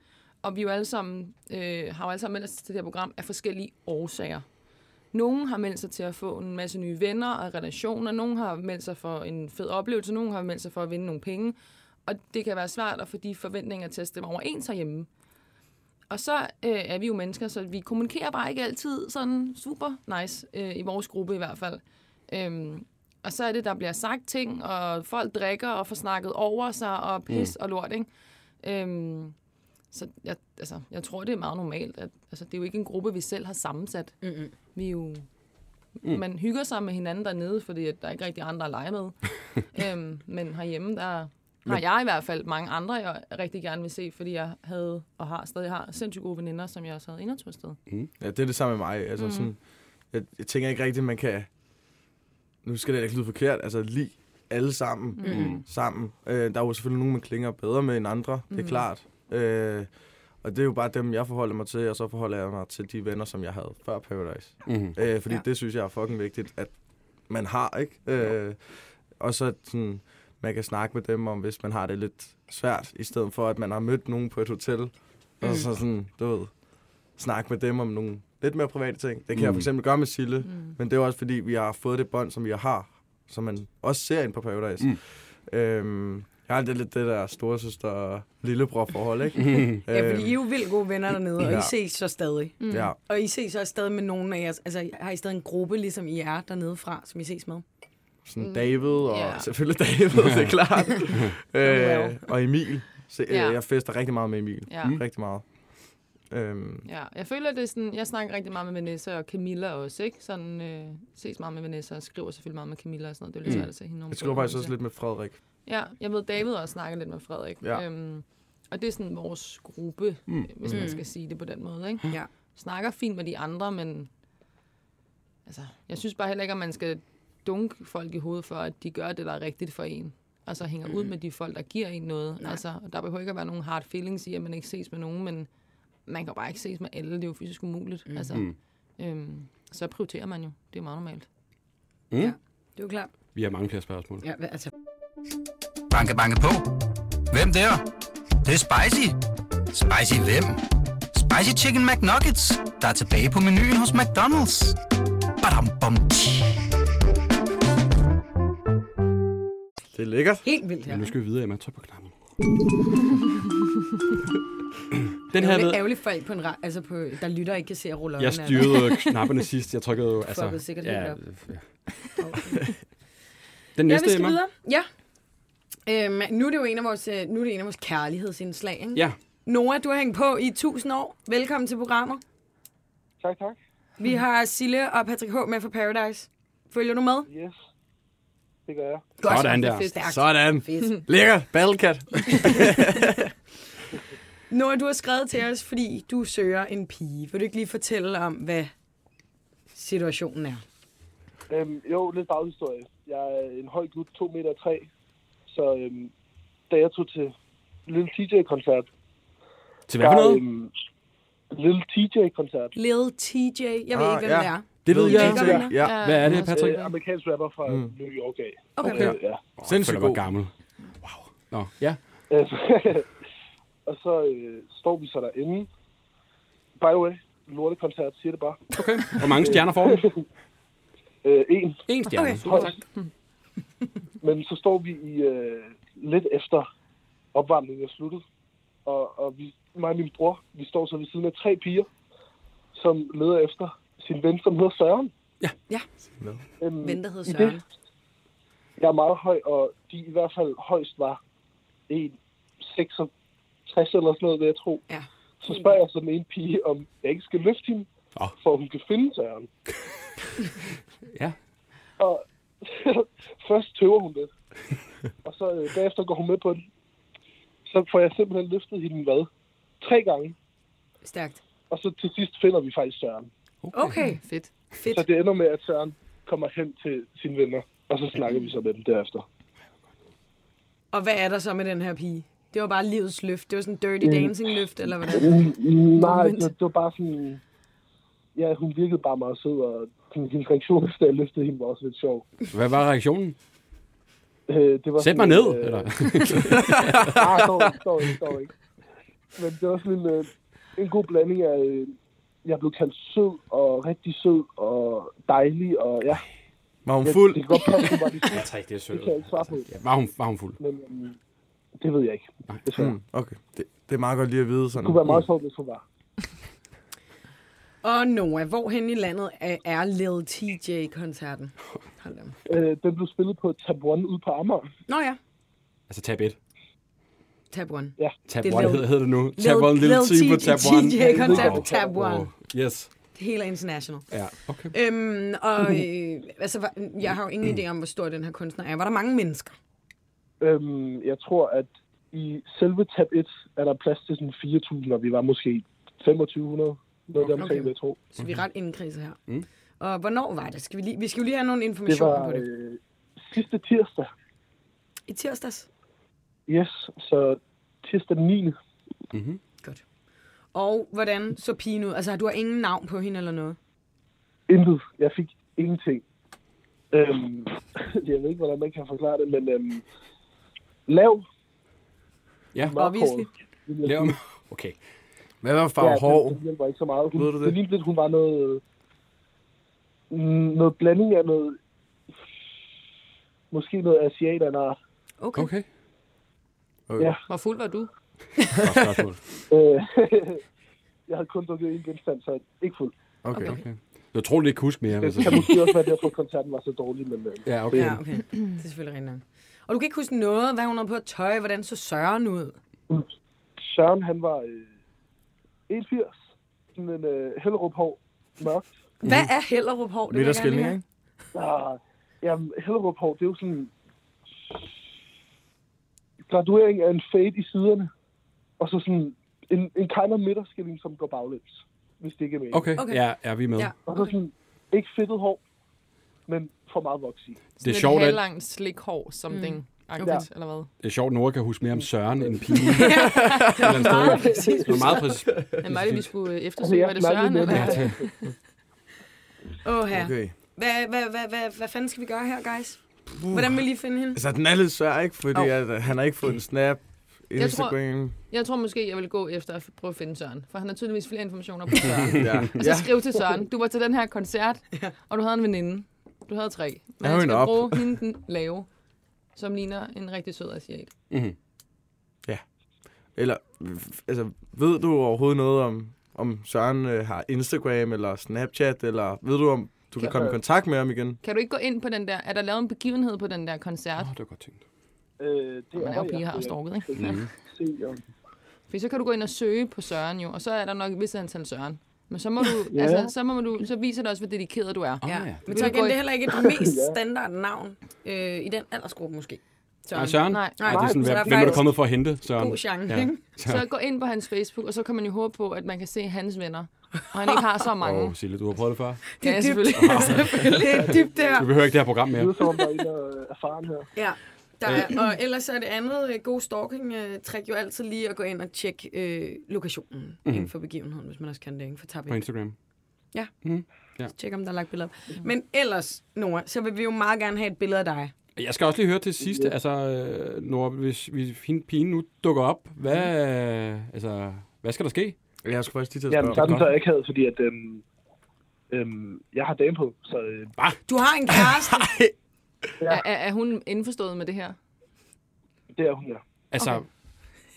Og vi er jo alle sammen, øh, har jo alle sammen meldt os til det her program af forskellige årsager. Nogle har meldt sig til at få en masse nye venner og relationer. Nogle har meldt sig for en fed oplevelse. Nogle har meldt sig for at vinde nogle penge. Og det kan være svært at få de forventninger til at stemme overens herhjemme. Og så øh, er vi jo mennesker, så vi kommunikerer bare ikke altid sådan super nice, øh, i vores gruppe i hvert fald. Øhm, og så er det, der bliver sagt ting, og folk drikker og får snakket over sig, og pis mm. og lort, ikke? Øhm, så jeg, altså, jeg tror, det er meget normalt. At, altså, det er jo ikke en gruppe, vi selv har sammensat. Mm-mm. Vi er jo... Mm. Man hygger sig med hinanden dernede, fordi at der er ikke rigtig andre at lege med. [laughs] øhm, men herhjemme, der har jeg i hvert fald mange andre, jeg rigtig gerne vil se, fordi jeg havde og har stadig har sindssygt gode veninder, som jeg også havde indadtur sted. Ja, det er det samme med mig. Altså, mm. sådan, jeg, jeg tænker ikke rigtigt, man kan... Nu skal det ikke lyde forkert. Altså, lige alle sammen. Mm. sammen. Øh, der er jo selvfølgelig nogen, man klinger bedre med end andre. Det er Mhm. klart. Øh, og det er jo bare dem, jeg forholder mig til, og så forholder jeg mig til de venner, som jeg havde før Paradise. Mm. Øh, fordi ja. det synes jeg er fucking vigtigt, at man har, ikke? Øh, og så sådan, man kan snakke med dem om, hvis man har det lidt svært, i stedet for, at man har mødt nogen på et hotel, mm. og så sådan, du ved, snakke med dem om nogle lidt mere private ting. Det kan mm. jeg Mm. for eksempel gøre med Sille, Mm. men det er også fordi, vi har fået det bånd, som vi har, som man også ser ind på Paradise. Mm. Mm. Øhm, jeg har lidt det der storesøster og lillebror forhold, ikke? Mm. [laughs] Ja, fordi I er jo vildt gode venner dernede, og I Ja. ses så stadig. Mm. Ja, Og I ses også stadig med nogen af jeres, altså har I stadig en gruppe, ligesom I er dernede fra, som I ses med? Sådan Mm. David, og Ja. selvfølgelig [laughs] David, det er klart. [laughs] øh, og Emil. Så, øh, Ja. Jeg fester rigtig meget med Emil. Ja. Mm. Rigtig meget. Øhm, Ja, jeg føler, det er sådan, jeg snakker rigtig meget med Vanessa og Camilla også, ikke? Sådan, øh, ses meget med Vanessa og skriver selvfølgelig meget med Camilla og sådan noget. Det er jo lidt Mm. svært at se hende jeg skriver faktisk også lidt med Frederik. Ja, jeg ved, David også snakker lidt med Frederik. Ja. Øhm, og det er sådan vores gruppe, Mm. mm. hvis man Mm. skal sige det på den måde, ikke? Ja. Snakker fint med de andre, men altså, jeg synes bare heller ikke, at man skal dunke folk i hovedet for, at de gør det, der er rigtigt for en. Altså hænger mm. ud med de folk, der giver en noget. Nej. Altså, der behøver ikke at være nogen hard feelings i, at man ikke ses med nogen, men man kan bare ikke ses med alle. Det er jo fysisk umuligt. Mm. Altså, Mm. øhm, så prioriterer man jo. Det er meget normalt. Mm. Ja. Det er jo klart. Vi har mange flere spørgsmål. Ja, altså, Banke, banke på. Hvem der? Det, det er spicy. Spicy hvem? Spicy Chicken McNuggets, der er tilbage på menuen hos McDonald's. Badum, bom, tji. Det er lækkert. helt vildt Ja. her. Nu skal vi videre, Emma. Tryk på knappen. [laughs] Den her ved, ærgerligt folk, på en ra- altså på, der lytter ikke kan se at rulle jeg styrede [laughs] knapperne sidst. Jeg trykkede jo... Altså, Fuckede sikkert helt op. ja. dig. Den Ja, næste, vi skal Emma. videre. Ja. Øhm, nu er det jo en af vores, øh, nu er det en af vores kærlighedsindslag, ikke? Ja, Nora, du har hængt på i 1000 år. Velkommen til programmet. Tak, tak. Vi har Sille og Patrick H. med fra Paradise. Følger du med? Yes. Det gør jeg. sådan der. Stærkt. Sådan. Fedt. Lækker. Battlecat. [laughs] Nora, du har skrevet til os, fordi du søger en pige. Vil du ikke lige fortælle om, hvad situationen er? Øhm, jo, lidt baghistorie. Jeg er en høj gut, 2 meter 3. Så øhm, da jeg tog til Lille TJ-koncert... til hvad for noget? Øhm, Lille TJ-koncert. Lil TJ. Jeg ved Ah, ikke, hvem ja. det er. Det ved jeg. er? Ja. Hvad er det, Patrick? Øh, amerikansk rapper fra Mm. New York af. Okay. Øh, ja. Sindssygt Jeg føler mig god. gammel. Wow. Nå, ja. Øh, [laughs] og så øh, står vi så derinde. By the way, lortekoncert, siger det bare. Okay. Hvor mange stjerner får du? [laughs] Øh, en. En stjerne. Okay. Super, tak. Men så står vi i øh, lidt efter opvarmningen er sluttet. Og, og vi, mig og min bror, vi står så ved siden af tre piger, som leder efter sin ven, som hedder Søren. Ja. Ja. Øhm, Ven, der hedder i det- Søren. Jeg er meget høj, og de i hvert fald højst var 1,66 eller sådan noget, vil jeg tro. Ja. Så spørger jeg så den ene pige, om jeg ikke skal løfte hende, Åh. for at hun kan finde Søren. [laughs] Ja. Og [laughs] først tøver hun lidt. Og så øh, bagefter går hun med på det. Så får jeg simpelthen løftet hende, hvad? Tre gange. Stærkt. Og så til sidst finder vi faktisk Søren. Okay. Fedt. Fedt. Så det ender med, at Søren kommer hen til sine venner. Og så snakker vi så med dem derefter. Og hvad er der så med den her pige? Det var bare livets løft. Det var sådan en dirty dancing løft, eller hvordan? Nej, Moment. det, det var bare sådan... Ja, hun virkede bare meget sød, og hendes reaktion, da jeg løftede hende, var også lidt sjov. Hvad var reaktionen? Øh, det var Sæt mig ned, øh, eller? Nej, står ikke, står ikke, står ikke. Men det var sådan en, øh, en god blanding af, øh, jeg blev kaldt sød og rigtig sød og dejlig, og ja, Var hun jeg, fuld? det kan godt passe, hun var lidt [laughs] Jeg tror ikke, det er sødt. Det kan jeg ikke svare på. Ja, var, hun, var hun fuld? men øhm, det ved jeg ikke. Desværre. Mm, okay. Det, det er meget godt lige at vide Det sådan. kunne være meget sjovt, hvis hun var. Og Noah, hvor hen i landet er, Lil TJ-koncerten? Hold. Øh, den blev spillet på Tab One ude på Amager. Nå ja, Altså tab 1. Tab One. Tab Det er 1 hedder, hedder det nu. Tab 1, Lil T på Tab 1. TJ-koncert på Wow. Tab One. Yes. Det hele er international. Ja, okay. Øhm, og øh, altså, jeg har jo ingen idé om, hvor stor den her kunstner er. Var der mange mennesker? Øhm, jeg tror, at i selve Tab 1 er der plads til sådan 4.000, og vi var måske 2500. Noget okay. omkring, Okay. jeg tro. Så vi er ret indkredset her. Mm. Og hvornår var det? Skal vi, lige, vi skal jo lige have nogle Det informationer var på det. øh, sidste tirsdag. I tirsdags. Yes, så tirsdag den 9. Mm-hmm. Og hvordan så pigen ud? Altså, du har ingen navn på hende eller noget? Intet. Jeg fik ingenting. Øhm, [laughs] jeg ved ikke, hvordan man kan forklare det, men øhm, lav. Ja, Obviously. lav. Okay. Hvad var farve ja, hår? Det hjælper ikke så meget. Hun, Ved du det? det lignede lidt, hun var noget... mm, Noget blanding af noget... Måske noget asiat af en art. Okay. Okay. Okay. Ja. Hvor fuld var du? [laughs] Øh, jeg havde kun drukket en genstand, så ikke fuld. Okay. Okay. Jeg tror, du ikke huske mere. Det kan måske også være derfor, at koncerten var så dårlig, men... Øh, Ja, okay. Ja, okay. Det er selvfølgelig rigtigt. Og du kan ikke huske noget, hvad hun havde på at tøj, hvordan så Søren ud? Søren, han var øh, 1,80. Sådan en øh, Hellerup hår. Mørkt. Hvad er Hellerup Hår? Det høre. ikke? Ah, jamen, Hellerup hår, det er jo sådan... Graduering af en fade i siderne. Og så sådan en, en kind of midterskilling, som går baglæns. Hvis det ikke er meningen. Okay, Okay. ja, er vi med. Ja. Og så sådan, ikke fedtet hår, men for meget voks i. Det er sjovt, et at, halvlangt slikhår, something. Mm. Okay. Okay. Eller hvad? det er sjovt, at Nora kan huske mere om Søren end pige. [laughs] Eller Meget præcis. Det var meget præcis. Men var det, vi skulle øh, Altså, eftersøge? jeg Var det Søren? Eller? Ja, Åh, her. Okay. Hvad, hvad, hvad, hvad, hvad fanden skal vi gøre her, guys? Hvordan vil I finde hende? Altså, den er lidt svær, ikke? Fordi Au. at, øh, han har ikke fået en snap, Instagram. Jeg tror måske, jeg vil gå efter at prøve at finde Søren. For han har tydeligvis flere informationer på [laughs] Søren. Ja. Så ja. skriv til Søren. Du var til den her koncert, [laughs] og du havde en veninde. Du havde tre. Men han hun skal op? bruge hende den lave, som ligner en rigtig sød asiat. Mm-hmm. Eller, altså, ved du overhovedet noget om, om Søren øh, har Instagram eller Snapchat, eller ved du om, du kan Kan- komme i kontakt med ham igen? Kan du ikke gå ind på den der... Er der lavet en begivenhed på den der koncert? Åh, det var godt tænkt. Øh, det Man er jo pige her og Det stalket, ikke? jeg Mhm. se, om- For så kan du gå ind og søge på Søren jo, og så er der nok et vist antal Søren. Men så må du, [laughs] Ja. altså, så må du, så viser det også, hvor dedikeret du er. Åh, Ja. ja. Men så igen, det er heller ikke det [laughs] mest standard navn øh, i den aldersgruppe måske. Nej, Søren? Nej. Nej, det er sådan, så der er hvem er du kommet for at hente, Søren? God chance, Ja. Så gå ind på hans Facebook, og så kan man jo håbe på, at man kan se hans venner. [laughs] Og han ikke har så mange. Åh, oh, Sille, du har prøvet det før. [laughs] Det er Ja, dybt. [laughs] selvfølgelig. Det er dybt der. Du behøver ikke det her program Det mere. lyder som der er en, der er erfaren her. Ja. Der er, og ellers er det andet øh, god stalking-trick jo altid lige at gå ind og tjekke øh, lokationen Mhm. mm. inden for begivenheden, hvis man også kan det, ikke? For tab På Instagram. Tjek, om der er lagt billeder op. Men ellers, Nora, så vil vi jo meget gerne have et billede af dig. Jeg skal også lige høre til sidst, altså, øh, når hvis, hvis hende pigen nu dukker op, hvad, altså, hvad skal der ske? Jeg skulle faktisk lige til at Jamen, spørge. der er den så akavet, fordi at, øhm, øhm, jeg har dame på, så øh, Du har en kæreste. [laughs] Er, er, er hun indforstået med det her? det er hun, ja. Altså, Okay.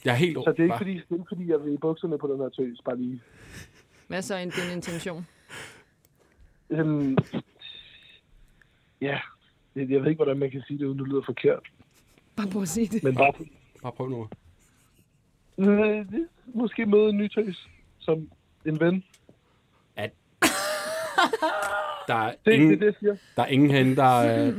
jeg er helt Så det er ikke, bare- fordi, det er ikke fordi, jeg vil i bukserne på den her tøs, bare lige. Hvad er så en, din intention? Øhm, ja, jeg, jeg ved ikke, hvordan man kan sige det, uden det lyder forkert. Bare prøv at sige det. Men bare, Bare prøv nu. øh, måske møde en ny tøs, som en ven. [laughs] Der er Det, det er ingen, det, jeg siger. der er ingen hen, der... Øh,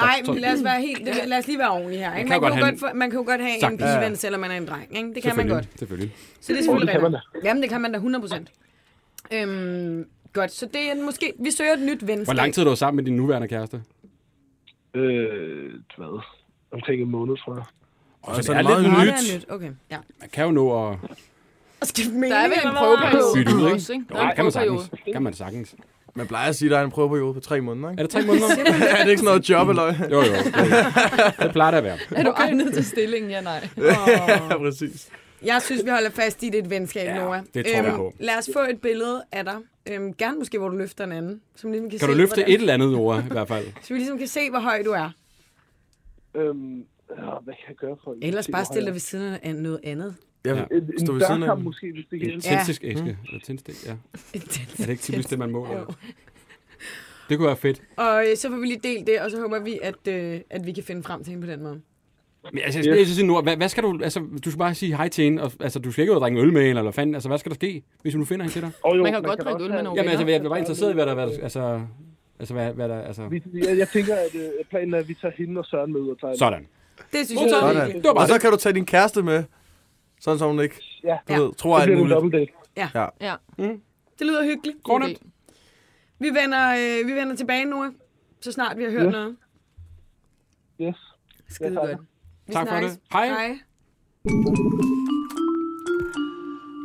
Nej, men lad os være helt, det, lad os lige være ordentlige her. Ikke? kan Man, kan godt godt, man kan jo godt have en Sagtens. pigeven, selvom man er en dreng. Ikke? Det kan man godt. Selvfølgelig. Så det er selvfølgelig det kan man rigtigt. Jamen, det kan man da 100 procent. Øhm, godt, så det er måske... Vi søger et nyt venskab. Hvor lang tid har du sammen med din nuværende kæreste? Øh, hvad? Omkring en måned, tror jeg. Og så så er det det er lidt meget nyt. det er nyt. Okay, ja. Man kan jo nå at... Og skifte mening. Der er vel en prøveperiode Bytte ud, ikke? også, ikke? Der er kan man sagtens. Kan man sagtens. Man plejer at sige, at der er en prøveperiode på tre måneder, Er ikke? det tre måneder? [laughs] er det ikke sådan noget job, eller? Jo, jo. Det plejer det at være. Er du egnet til stillingen? Ja, nej. [laughs] ja, præcis. Jeg synes, vi holder fast i, det er et venskab, Ja, Nora. det tror jeg på. Lad os få et billede af dig. Øhm, gerne måske, hvor du løfter en anden. Som ligesom kan, Kan se, du løfte hvordan, et eller andet ord, i hvert fald? [laughs] Så vi ligesom kan se, hvor høj du er. Øhm, ja, hvad kan jeg gøre for Ellers bare stille dig ved siden af noget andet. Jeg Ja. jeg er. En, stå ved siden af en- måske, hvis det kan En hjælpe. tændstik æske. Eller tændstik, ja. [laughs] Er det ikke typisk det, man må? Eller? Det kunne være fedt. Og øh, så får vi lige delt det, og så håber vi, at, øh, at vi kan finde frem til hende på den måde. Men altså, jeg skal yes. sige nu, hvad, hvad, skal du, altså, du skal bare sige hej til hende, og, altså, du skal ikke ud og drikke øl med hende, eller fanden, altså, hvad skal der ske, hvis hun finder hende til dig? Og jo, Man kan godt drikke også øl med nogle Jamen, altså, jeg er bare interesseret i, hvad der, hvad der altså, altså, hvad, hvad der, altså, Vi, jeg, jeg tænker, at øh, planen er, at vi tager hende og Søren med ud og tager sådan. Det synes jeg Modtaget. er. Det var bare Og så det. kan du tage din kæreste med, sådan så hun ikke Ja, du Ja. ved, tror, det at bliver en muligt. dobbeltdate. Ja. Det lyder hyggeligt. Godnat. Vi vender, øh, vi vender tilbage nu, så snart vi har hørt Ja. noget. Yes. Skide Ja, tak. godt. Vi Tak for snakkes. det. Hej. Hej.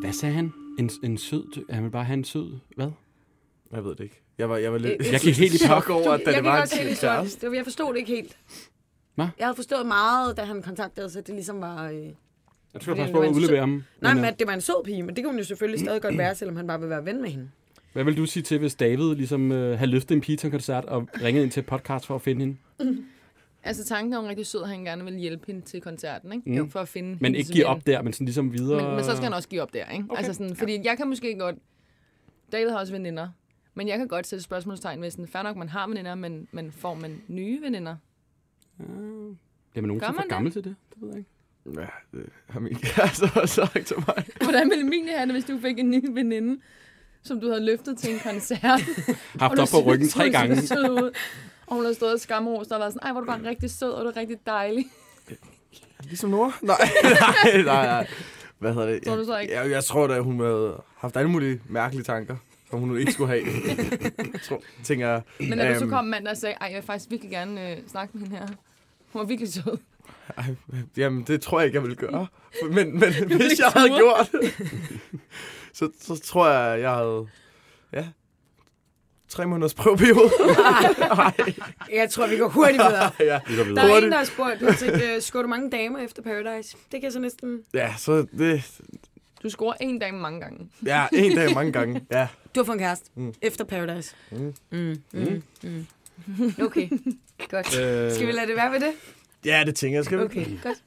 Hvad sagde han? En, en sød, han vil bare have en sød, hvad? Jeg ved det ikke. Jeg var, jeg var lidt Øh, Jeg gik [laughs] helt i chok over, at jeg det var en kæreste. Det var, jeg forstod det ikke helt. Hvad? Jeg havde forstået meget, da han kontaktede os, at det ligesom var... Øh... Jeg skal Fordi passe på det at var en udlevere ham. Nej, men øh, at det var en sød pige, men det kunne hun jo selvfølgelig stadig godt være, selvom han bare vil være ven med hende. Hvad vil du sige til, hvis David ligesom øh, havde løftet en pige til en koncert og ringet ind til et podcast for at finde hende? [clears throat] Altså, tanken er jo rigtig sød, at han gerne vil hjælpe hende til koncerten, ikke? Mm. Jo, for at finde Men ikke give op der, men sådan ligesom videre. Men, men så skal han også give op der, ikke? Okay. Altså sådan, fordi jeg kan måske godt... David har også veninder. Men jeg kan godt sætte spørgsmålstegn ved sådan, fair nok, man har veninder, men, men får man nye veninder? Bliver man nogensinde for gammel til det? Det ved jeg ikke. Ja, det har min kæreste også sagt til mig. [laughs] Hvordan ville Emilie have det, hvis du fik en ny veninde, som du havde løftet til en koncert? [laughs] Haft Og du op på ryggen tre gange. ud. Og hun havde stået og skamrost og været sådan, ej, hvor du bare rigtig sød, og du er rigtig dejlig. [laughs] Ligesom Nora? Nej, nej, nej, nej. Hvad hedder det? Tror du så ikke? Jeg, jeg tror da, hun havde haft alle mulige mærkelige tanker, som hun nu ikke skulle have. jeg tror, tænker. Men når du så øhm, kom mandag og sagde, ej, jeg vil faktisk virkelig gerne øh, snakke med hende her. Hun var virkelig sød. Ej, jamen, det tror jeg ikke, jeg ville gøre. [laughs] Men, men hvis jeg havde gjort det, så, så tror jeg, jeg havde... Ja. Tre måneders prøveperiode. Jeg tror, vi går hurtigt videre. [laughs] ja. Vi går Der videre. er en, Hurtigt. der har spurgt, tænkt, øh, skår du mange damer efter Paradise? Det kan jeg så næsten... ja, så det... Du scorer en dag mange gange. Ja, en dag mange gange. Ja. Du har fået en kæreste Mm. mm. efter Paradise. Mm. Mm. Mm. Mm. [laughs] Okay, godt. Øh, Skal vi lade det være ved det? Ja, det tænker jeg. Skal vi? Okay, godt.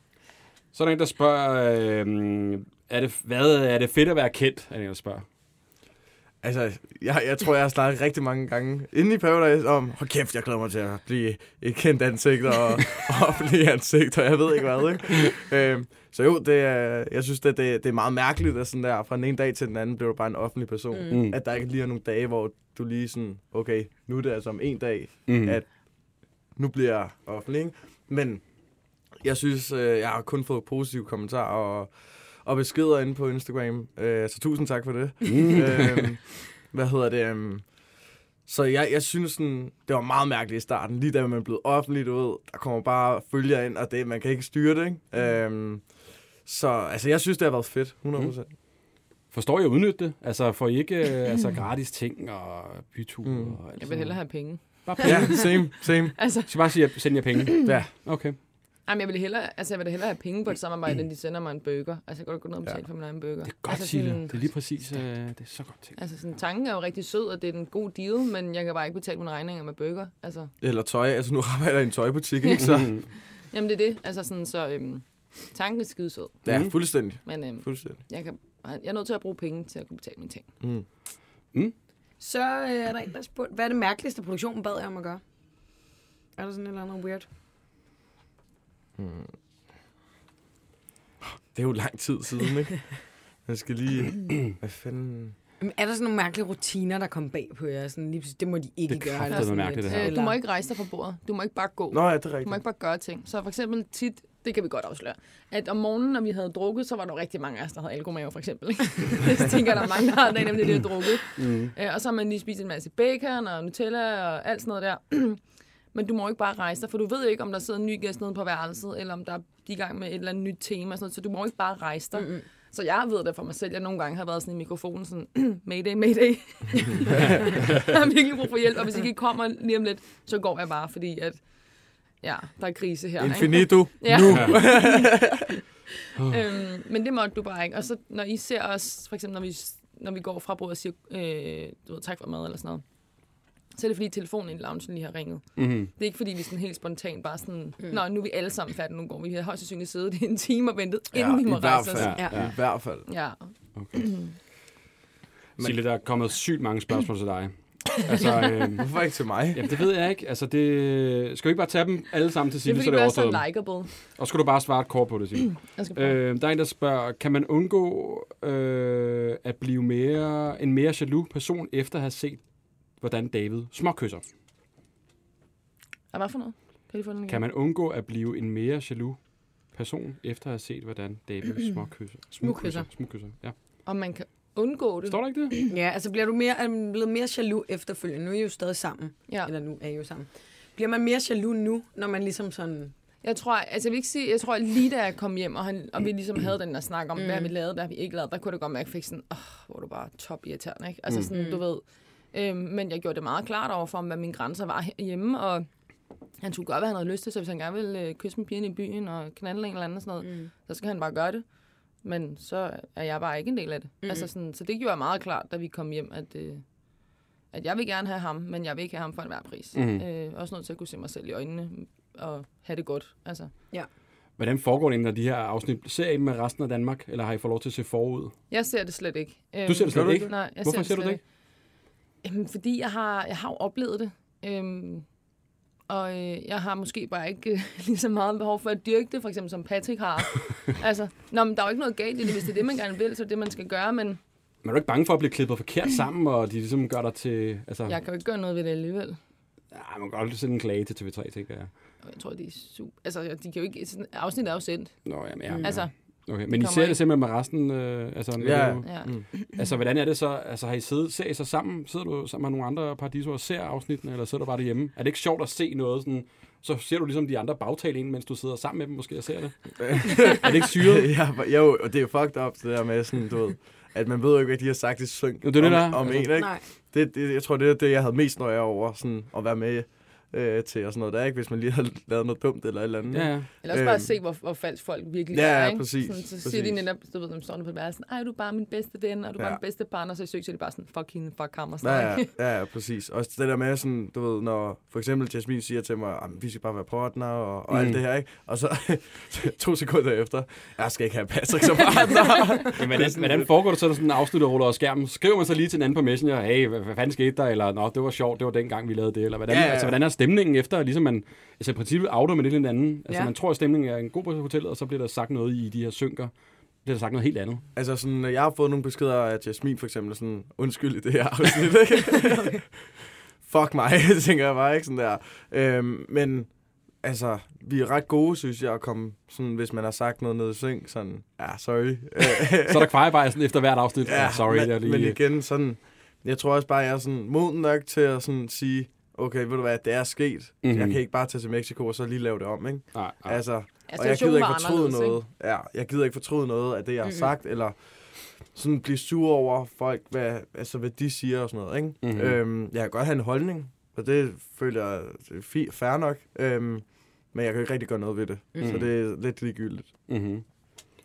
Så er der en, der spørger, øh, er, det, hvad, er det fedt at være kendt? Er der en, der spørger. Altså, jeg, jeg tror, jeg har snakket rigtig mange gange inde i Paradise om, hold kæft, jeg glæder mig til at blive et kendt ansigt og, og [laughs] offentlig ansigt, og jeg ved ikke hvad, ikke? Øhm, så jo, det er, jeg synes, det, det, det er meget mærkeligt, at sådan der, fra den ene dag til den anden bliver du bare en offentlig person. Mm. At der ikke lige er nogle dage, hvor du lige sådan, okay, nu er det altså om en dag, Mm. at nu bliver jeg offentlig, ikke? Men jeg synes, øh, jeg har kun fået positive kommentarer og, og beskeder inde på Instagram. Øh, så tusind tak for det. Mm. [laughs] øhm, hvad hedder det? Um, så jeg, jeg synes, sådan, det var meget mærkeligt i starten. Lige da man er blevet offentligt ud, der kommer bare følger ind, og det, man kan ikke styre det. Ikke? Øhm, så altså, jeg synes, det har været fedt. 100%. Mm. Forstår I at udnytte det? Altså, får I ikke øh, altså, gratis ting og byture? Mm. Mm. Og alt Jeg vil hellere have penge. Bare penge. Ja, same, same. [laughs] Altså, Så bare sige, at send jer penge. [clears throat] Ja. Okay. Jamen, jeg vil hellere, altså, jeg vil hellere have penge på et samarbejde, end de sender mig en burger. Altså, jeg kan godt gå ned og betale Ja. for min egen burger. Det er godt, altså, sådan- Det er lige præcis, øh, det er så godt ting. Altså, sådan, tanken er jo rigtig sød, og det er en god deal, men jeg kan bare ikke betale mine regninger med burger. Altså, Eller tøj. Altså, nu arbejder jeg i en tøjbutik, ikke? Så, Mm. [laughs] jamen, det er det. Altså, sådan, så øhm, tanken er skide sød. ja, Mm. fuldstændig. Men øhm, Fuldstændig. jeg, kan, jeg er nødt til at bruge penge til at kunne betale mine ting. Mm. Så øh, er der en, der spurgte, hvad er det mærkeligste, produktionen bad jer om at gøre? Er der sådan et eller andet weird? Det er jo lang tid siden, ikke? Jeg skal lige... [clears throat] Hvad fanden... Er der sådan nogle mærkelige rutiner, der kom bag på jer? Sådan, lige det må de ikke Det er gøre. eller sådan mærkeligt, det her. Øh, du må ikke rejse dig fra bordet. Du må ikke bare gå. Nå, ja, det er Du må rigtigt. ikke bare gøre ting. Så for eksempel tit, det kan vi godt afsløre, at om morgenen, når vi havde drukket, så var der rigtig mange af os, der havde alkomave, for eksempel. [laughs] det tænker der er mange, der har dagen efter det, de har drukket. Mm. Øh, og så har man lige spist en masse bacon og Nutella og alt sådan noget der. [clears throat] Men du må ikke bare rejse dig, for du ved ikke, om der sidder en ny gæst nede på værelset, eller om der er de i gang med et eller andet nyt tema. Sådan noget, så du må ikke bare rejse dig. Mm-hmm. Så jeg ved det for mig selv. Jeg nogle gange har været sådan i mikrofonen sådan, [clears throat] mayday, mayday. [laughs] jeg har virkelig brug for hjælp, og hvis I ikke kommer lige om lidt, så går jeg bare, fordi at, ja, der er krise her. ikke? Infinito. Ja. Nu. [laughs] øhm, men det måtte du bare ikke. Og så når I ser os, for eksempel når vi, når vi går fra bordet og siger, øh, du ved, tak for mad eller sådan noget, så er det fordi telefonen i loungen lige har ringet. Mm. Det er ikke fordi, vi sådan helt spontant bare sådan, mm. nå, nu er vi alle sammen færdige, nu går vi. Vi har højst sandsynligt siddet i en time og ventet, inden vi må i hvert rejse os. fald. Ja, Ja. ja. I hvert fald. Ja. [clears throat] Sille, der er kommet sygt mange spørgsmål til dig. Altså, [laughs] øh, Hvorfor ikke til mig? jamen, det ved jeg ikke. Altså, det... Skal vi ikke bare tage dem alle sammen til Det er fordi, så det er er så overstået? likeable. Og skal du bare svare et kort på det, [clears throat] prøve. øh, der er en, der spørger, kan man undgå øh, at blive mere, en mere jaloux person, efter at have set, hvordan David småkysser? Ah, hvad for noget? Kan de få den igen? Kan man undgå at blive en mere jaloux person, efter at have set, hvordan David [clears throat] småkysser? Smugkysser. Smugkysser, ja. Om man kan undgå det? Står der ikke det? [clears throat] Ja, altså bliver du mere, er man blevet mere jaloux efterfølgende? Nu er I jo stadig sammen. Ja. Eller nu er I jo sammen. Bliver man mere jaloux nu, når man ligesom sådan... Jeg tror, altså jeg vil ikke sige, jeg tror lige da jeg kom hjem, og, han, og vi ligesom havde den der snak om, mm. hvad vi lavede, hvad vi ikke lavet, der kunne det godt mærke, at jeg fik sådan, åh, hvor er du bare top irriterende, ikke? Altså sådan, du ved. Øhm, men jeg gjorde det meget klart over for ham, hvad mine grænser var hjemme, og han skulle gøre, hvad han havde lyst til, så hvis han gerne ville øh, kysse med pigerne i byen og knalde en eller anden og sådan noget, mm. så skal han bare gøre det. Men så er jeg bare ikke en del af det. Mm. Altså sådan, så det gjorde jeg meget klart, da vi kom hjem, at, øh, at jeg vil gerne have ham, men jeg vil ikke have ham for enhver pris. Mhm. Øh, også nødt til at kunne se mig selv i øjnene og have det godt. Altså. Hvordan foregår det når de her afsnit? Ser I dem med resten af Danmark, eller har I fået lov til at se forud? Jeg ser det slet ikke. Øhm, Du ser det slet du ikke? Nej, jeg Hvorfor ser du slet det ikke? Jamen, fordi jeg har, jeg har jo oplevet det. Øhm, og øh, jeg har måske bare ikke øh, [laughs] lige så meget behov for at dyrke det, for eksempel som Patrick har. [laughs] altså, nå, men der er jo ikke noget galt i det. Hvis det er det, man gerne vil, så er det man skal gøre. Men Men er du ikke bange for at blive klippet forkert sammen, og de ligesom gør dig til... Altså, jeg kan jo ikke gøre noget ved det alligevel. ja, man kan godt sende en klage til TV3, tænker jeg. Jeg tror, de er super... Altså, de kan jo ikke... Afsnit er jo sendt. Nå, jamen, ja, ja. Altså, Okay, men I ser det ikke. simpelthen med resten? Øh, altså, Ja. ja. Mm. altså, hvordan er det så? Altså, har I siddet, ser I så sammen? Sidder du sammen med nogle andre paradisoer og ser afsnittene, eller sidder du bare derhjemme? Er det ikke sjovt at se noget sådan... Så ser du ligesom de andre bagtale ind, mens du sidder sammen med dem måske og ser det? [laughs] er det ikke syret? [laughs] ja, jo, og det er jo fucked up, det der med sådan, du ved, at man ved jo ikke, hvad de har sagt i synk det er det, om, der. om Altså, en, ikke? Nej. Det, det, jeg tror, det er det, jeg havde mest nøje over, sådan, at være med øh, til og sådan noget der, ikke? Hvis man lige [laughs] har lavet noget dumt eller et eller andet. Ja, ja. Eller også bare Øhm. se, hvor, hvor falsk folk virkelig Ja, er. ja, Ikke? præcis, Sådan, så siger de præcis. netop, du ved, de står på værelsen, ej, du er bare min bedste ven, og du er bare Ja. min bedste partner, så i søg, så de bare sådan, fuck hende, fuck ham og Ja, sådan ja, ja, ja, præcis. Også det der med sådan, du ved, når for eksempel Jasmine siger til mig, at vi skal bare være partner og, og mm. Alt det her, ikke? Og så [laughs] to sekunder efter, jeg skal ikke have Patrick som partner. [laughs] Men hvordan, hvordan foregår det så, når sådan en afslutter ruller over skærmen? Skriver man så lige til en anden på Messenger, hey, hvad, hvad fanden skete der? Eller, nå, det var sjovt, det var dengang, vi lavede det. Eller hvordan, Ja, ja, ja. ja. Altså, hvordan er stemningen efter, ligesom man, altså i princippet outer man lidt en anden. Altså, Ja. man tror, at stemningen er en god på hotellet, og så bliver der sagt noget i de her synker. bliver der sagt noget helt andet. altså sådan, jeg har fået nogle beskeder af Jasmine for eksempel, sådan, undskyld i det her afsnit, ikke? [laughs] [laughs] Fuck mig, [laughs] tænker jeg bare, ikke sådan der. Øhm, men altså, vi er ret gode, synes jeg, at komme, sådan, hvis man har sagt noget ned i seng, sådan, ja, sorry. Så er der kvejebar sådan efter hvert afsnit. Ja, sorry, men, jeg lige... men igen, sådan, jeg tror også bare, jeg er sådan moden nok til at sådan sige, okay, ved du hvad, det er sket. Mm-hmm. Mhm. Jeg kan ikke bare tage til Mexico og så lige lave det om, ikke? Nej, nej. Altså, Ja, og jeg gider ikke fortryde noget. Ja, jeg gider ikke fortryde noget af det, jeg har Mhm. sagt, eller sådan blive sur over folk, hvad, altså, hvad de siger og sådan noget, ikke? Mhm. Øhm, jeg kan godt have en holdning, og det føler jeg det er fi- fair nok. Øhm, men jeg kan ikke rigtig gøre noget ved det. Mm. Så Mhm. det er lidt ligegyldigt. Mm-hmm.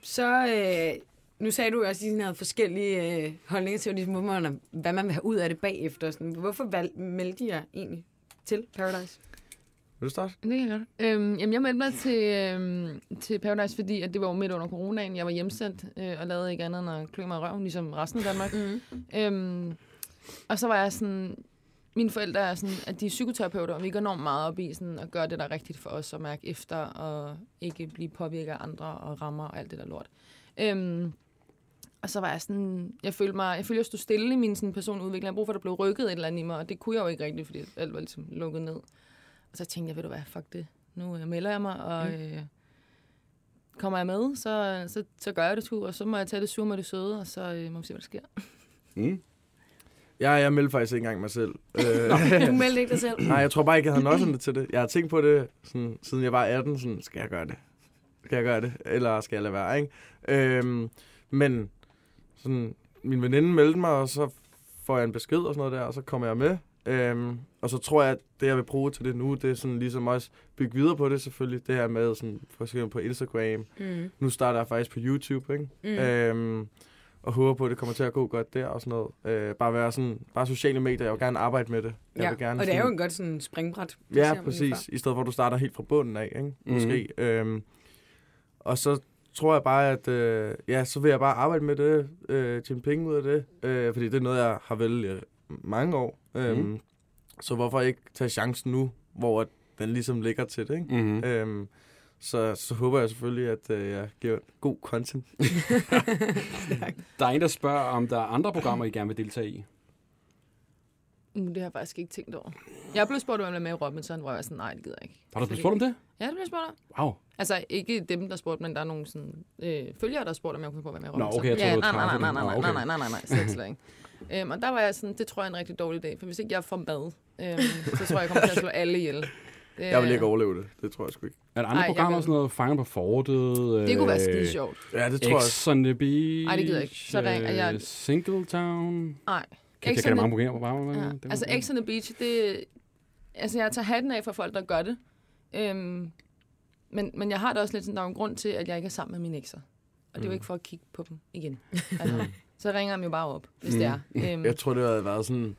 Så, øh, nu sagde du jo også, at I havde forskellige øh, holdninger til, ligesom, hvor man, hvad man vil have ud af det bagefter. Sådan, hvorfor valg, meldte I jer egentlig til Paradise? Vil du starte? Det kan jeg godt. Øhm, jamen, jeg meldte mig til, øhm, til Paradise, fordi at det var midt under coronaen. Jeg var hjemsendt øh, og lavede ikke andet end at klø mig i røven, ligesom resten af Danmark. Mm. Øhm, og så var jeg sådan... Mine forældre er sådan, at de er psykoterapeuter, og vi går enormt meget op i sådan, at gøre det, der er rigtigt for os, og mærke efter, og ikke blive påvirket af andre, og rammer og alt det der lort. Øhm, og så var jeg sådan, jeg følte mig, jeg følte, jeg stod stille i min sådan, personudvikling. Jeg brug for, at der blev rykket et eller andet i mig, og det kunne jeg jo ikke rigtigt, fordi alt var ligesom lukket ned. Og så tænkte jeg, ved du hvad, fuck det. Nu øh, melder jeg mig, og øh, kommer jeg med, så, så, så gør jeg det sgu, og så må jeg tage det sure med det søde, og så øh, må vi se, hvad der sker. Mm. Ja, jeg meldte faktisk ikke engang mig selv. [laughs] øh, Du meldte ikke dig selv? Nej, jeg tror bare ikke, jeg havde nøjsomt til det. Jeg har tænkt på det, sådan, siden jeg var 18. Sådan, skal jeg gøre det? Skal jeg gøre det? Eller skal jeg lade være, ikke? Øhm, men sådan, min veninde meldte mig, og så får jeg en besked og sådan noget der, og så kommer jeg med. Øhm, og så tror jeg, at det, jeg vil bruge til det nu, det er sådan ligesom også bygge videre på det selvfølgelig. Det her med sådan, for eksempel på Instagram. Mm. Nu starter jeg faktisk på YouTube, ikke? Mm. Øhm, og håber på, at det kommer til at gå godt der og sådan noget. Øh, bare være sådan, bare sociale medier. Jeg vil gerne arbejde med det. Jeg Ja, vil gerne og det er jo sådan- en godt sådan springbræt. Det Ja, jo præcis. I stedet for, at du starter helt fra bunden af, ikke? Mhm. Måske. Øhm, og så tror jeg bare, at øh, ja, så vil jeg bare arbejde med det, øh, tjene penge ud af det, øh, fordi det er noget, jeg har vel i mange år. Øhm, Mhm. Så hvorfor ikke tage chancen nu, hvor den ligesom ligger til det, ikke? Mm-hmm. Øhm, så, så håber jeg selvfølgelig, at øh, jeg giver god content. [laughs] Der er en, der spørger, om der er andre programmer, I gerne vil deltage i. Uh, det har jeg faktisk ikke tænkt over. Jeg blev spurgt, om jeg ville med i Robinson, hvor jeg var sådan, nej, det gider jeg ikke. Har du blevet spurgt om det? Ja, det blev jeg spurgt om. Wow. Altså, ikke dem, der spurgte, men der er nogle sådan, øh, følgere, der spurgte, om jeg kunne få at være med i Nå, Robinson. okay, jeg troede, ja, det var nej, nej, nej, nej, Nå, nej, okay. nej, nej, nej, nej, slet, slet ikke. Øhm, og der var jeg sådan, det tror jeg er en rigtig dårlig dag, for hvis ikke jeg får mad, øhm, så tror jeg, jeg kommer til at slå alle ihjel. Det, Jeg vil ikke overleve det. Det tror jeg sgu ikke. Er der andre Ej, jeg programmer, vil- sådan noget Fanger på fortet? Det kunne være øh, skide sjovt. Ja, det tror jeg også. X on the Beach? Ej, det gider jeg ikke. Så ringer jeg- øh, Singletown? Nej. Kan kende on mange programmer på bare? Ja. Altså, X on the Beach, det... Altså, jeg tager hatten af for folk, der gør det. Øhm, men, men jeg har da også lidt sådan, der er en grund til, at jeg ikke er sammen med mine ekser. Og det er jo Mm. ikke for at kigge på dem igen. [laughs] Altså, så ringer jeg dem jo bare op, hvis det er. Øhm, Jeg tror, det havde været sådan...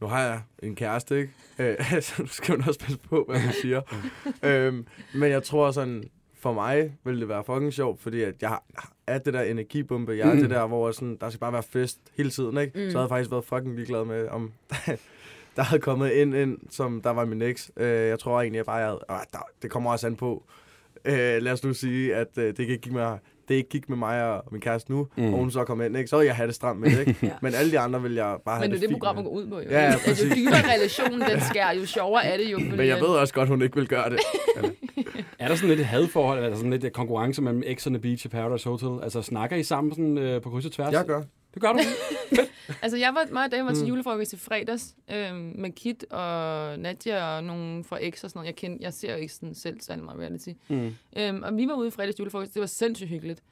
Nu har jeg en kæreste, ikke? [laughs] Øh, så skal man også passe på, hvad man siger. [laughs] øhm, men jeg tror sådan, for mig vil det være fucking sjovt, fordi at jeg har- er det der energibombe. Jeg er Mm. det der, hvor sådan, der skal bare være fest hele tiden, ikke? Mm. Så havde jeg faktisk været fucking ligeglad med, om [laughs] der havde kommet en ind, som der var min eks. Øh, jeg tror egentlig, jeg bare havde... Øh, der, det kommer også an på. Øh, lad os nu sige, at øh, det ikke gik med det ikke gik med mig og min kæreste nu, Mm. og hun så kom ind, ikke? så ville jeg have det stramt med det, ikke? [laughs] Ja. Men alle de andre vil jeg bare have men det er det det, med. går ud på, jo. Ja, ja, altså, jo præcis. dybere relationen den skær, jo sjovere er det jo. [laughs] Men jeg ved også godt, hun ikke vil gøre det. Er der sådan lidt et hadforhold, eller sådan lidt konkurrence mellem X on the Beach og Paradise Hotel? Altså, snakker I sammen sådan, øh, på kryds og tværs? Jeg gør. Det gør du? [laughs] Altså, jeg var, mig og Dame var til Mm. julefrokost i fredags øhm, med Kit og Nadia og nogle fra X og sådan noget. Jeg, kend, jeg ser jo ikke sådan selv særlig meget reality. Mm. Øhm, og vi var ude i fredags julefrokost. Det var sindssygt hyggeligt.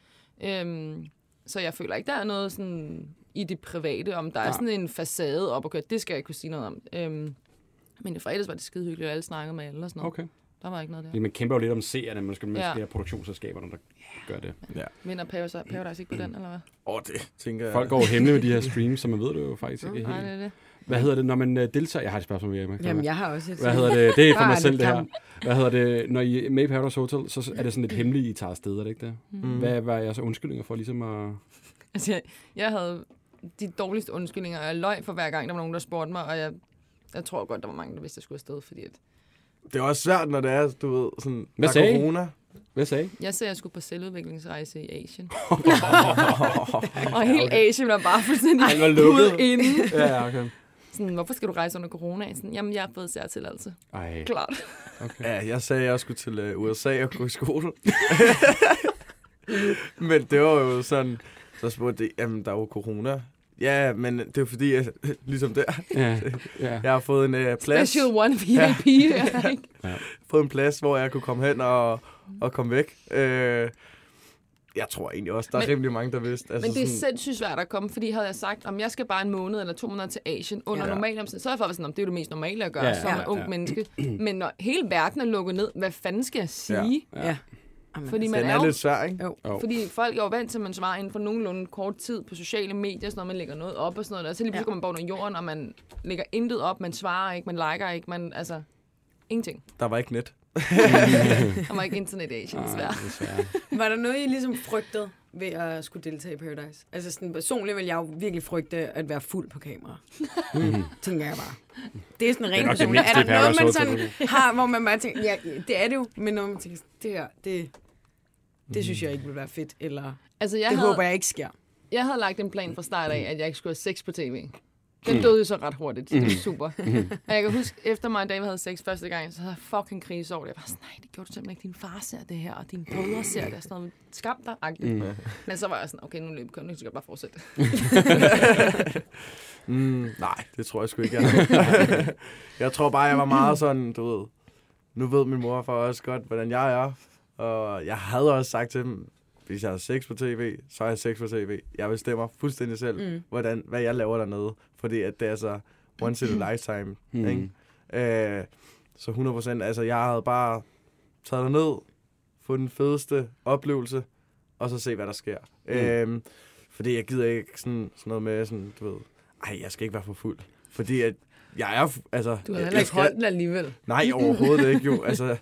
Øhm, så jeg føler ikke, der er noget sådan i det private, om der er Nej. sådan en facade op og køre. Det skal jeg ikke kunne sige noget om. Øhm, Men i fredags var det skide hyggeligt, og alle snakkede med alle og sådan noget. Okay. Der var ikke noget der. Man kæmper jo lidt om seerne, man skal med Ja. ja. produktionsselskaberne, der gør det. Vinder Paradise, Paradise ikke på den, eller hvad? Åh, oh, det tænker jeg. Folk går jo hemmeligt med de her streams, så man ved det jo faktisk ikke Nej, det helt. er det. Hvad hedder det, når man øh, deltager? Jeg har et spørgsmål, Emma. Jamen, jeg har også et Hvad hedder det? Det er for mig selv, det her. Hvad hedder det? Når I er med i Paradise Hotel, så er det sådan lidt hemmeligt, I tager afsted, er det ikke det? Mm. Hvad var jeres undskyldninger for ligesom at... Altså, jeg, jeg havde de dårligste undskyldninger, og jeg løg for hver gang, der var nogen, der spurgte mig, og jeg, jeg tror godt, der var mange, der vidste, at jeg skulle afsted, fordi at Det er også svært, når det er, du ved, sådan, Hvad der er sagde I? corona. Hvad sagde I? jeg sagde, at jeg skulle på selvudviklingsrejse i Asien. [laughs] [laughs] og hele Asien var bare fuldstændig Han var lukket. ude inde. [laughs] Ja, okay. Sådan, hvorfor skal du rejse under corona? Sådan, jamen, jeg har fået særtilladelse. Ej, Klart. okay. Ja, jeg sagde, at jeg skulle til uh, USA og gå i skole. men det var jo sådan, så spurgte de, jamen der er jo corona. Ja, men det er fordi, at, [laughs] ligesom der, Ja, [laughs] ja. jeg har fået en uh, plads, Special one VIP. [laughs] Ja. ikke? fået en plads, hvor jeg kunne komme hen og, og komme væk. Øh, jeg tror egentlig også, der er Men- rimelig mange, der vidste. Altså Men det er sådan, sindssygt svært at komme, fordi havde jeg sagt, om jeg skal bare en måned eller to måneder til Asien under Ja. ja. normale omstændigheder, så er jeg faktisk sådan, om det er jo det mest normale at gøre Ja, ja, som ja, en ung ja. menneske. Men når hele verden er lukket ned, hvad fanden skal jeg sige? Ja. Ja. Fordi altså, man den er er jo lidt svær, ikke? Jo. Jo. Fordi folk er jo vant til, at man svarer inden for nogenlunde kort tid på sociale medier, sådan noget, man lægger noget op og sådan noget. Og så lige pludselig Ja. ja. man bare under jorden, og man lægger intet op, man svarer ikke, man liker ikke, man, altså, ingenting. Der var ikke net. [laughs] Der var ikke internet i Asien, desværre. Desværre. Var der noget, I ligesom frygtede ved at skulle deltage i Paradise? Altså sådan personligt vil jeg jo virkelig frygte at være fuld på kamera. Mhm. Tænker jeg bare. Det er sådan rent nok det personligt. Er mindste der noget, man sådan har, hvor man bare tænker, ja, det er det jo, men når man tænker, det her, det, det synes jeg ikke vil være fedt, eller Altså, jeg det havde, håber jeg ikke sker. jeg havde lagt en plan fra start af, at jeg ikke skulle have sex på tv. Den døde jo så ret hurtigt. Det var super. Og jeg kan huske, efter mig og David havde sex første gang, så havde jeg fucking krise over det. Jeg var sådan, nej, det gjorde du simpelthen ikke. Din far ser det her, og dine brødre ser det, og sådan noget. Skam dig, agtigt. Mm. Men så var jeg sådan, okay, nu løb køren, nu skal jeg bare fortsætte. [laughs] Mm, nej, det tror jeg sgu ikke, jeg [laughs] Jeg tror bare, jeg var meget sådan, du ved, nu ved min mor for også godt, hvordan jeg er. Og jeg havde også sagt til dem, hvis jeg har sex på tv, så har jeg sex på tv. Jeg bestemmer fuldstændig selv, mm. hvordan, hvad jeg laver dernede. Fordi at det er så once in a lifetime. Mm. Ikke? Øh, så 100 procent, altså jeg havde bare taget derned, få den fedeste oplevelse, og så se, hvad der sker. Mm. Øhm, fordi jeg gider ikke sådan, sådan noget med, sådan, du ved, ej, jeg skal ikke være for fuld. Fordi at jeg er, altså... Du har heller ikke holdt den alligevel. Nej, overhovedet ikke jo. [laughs] Altså,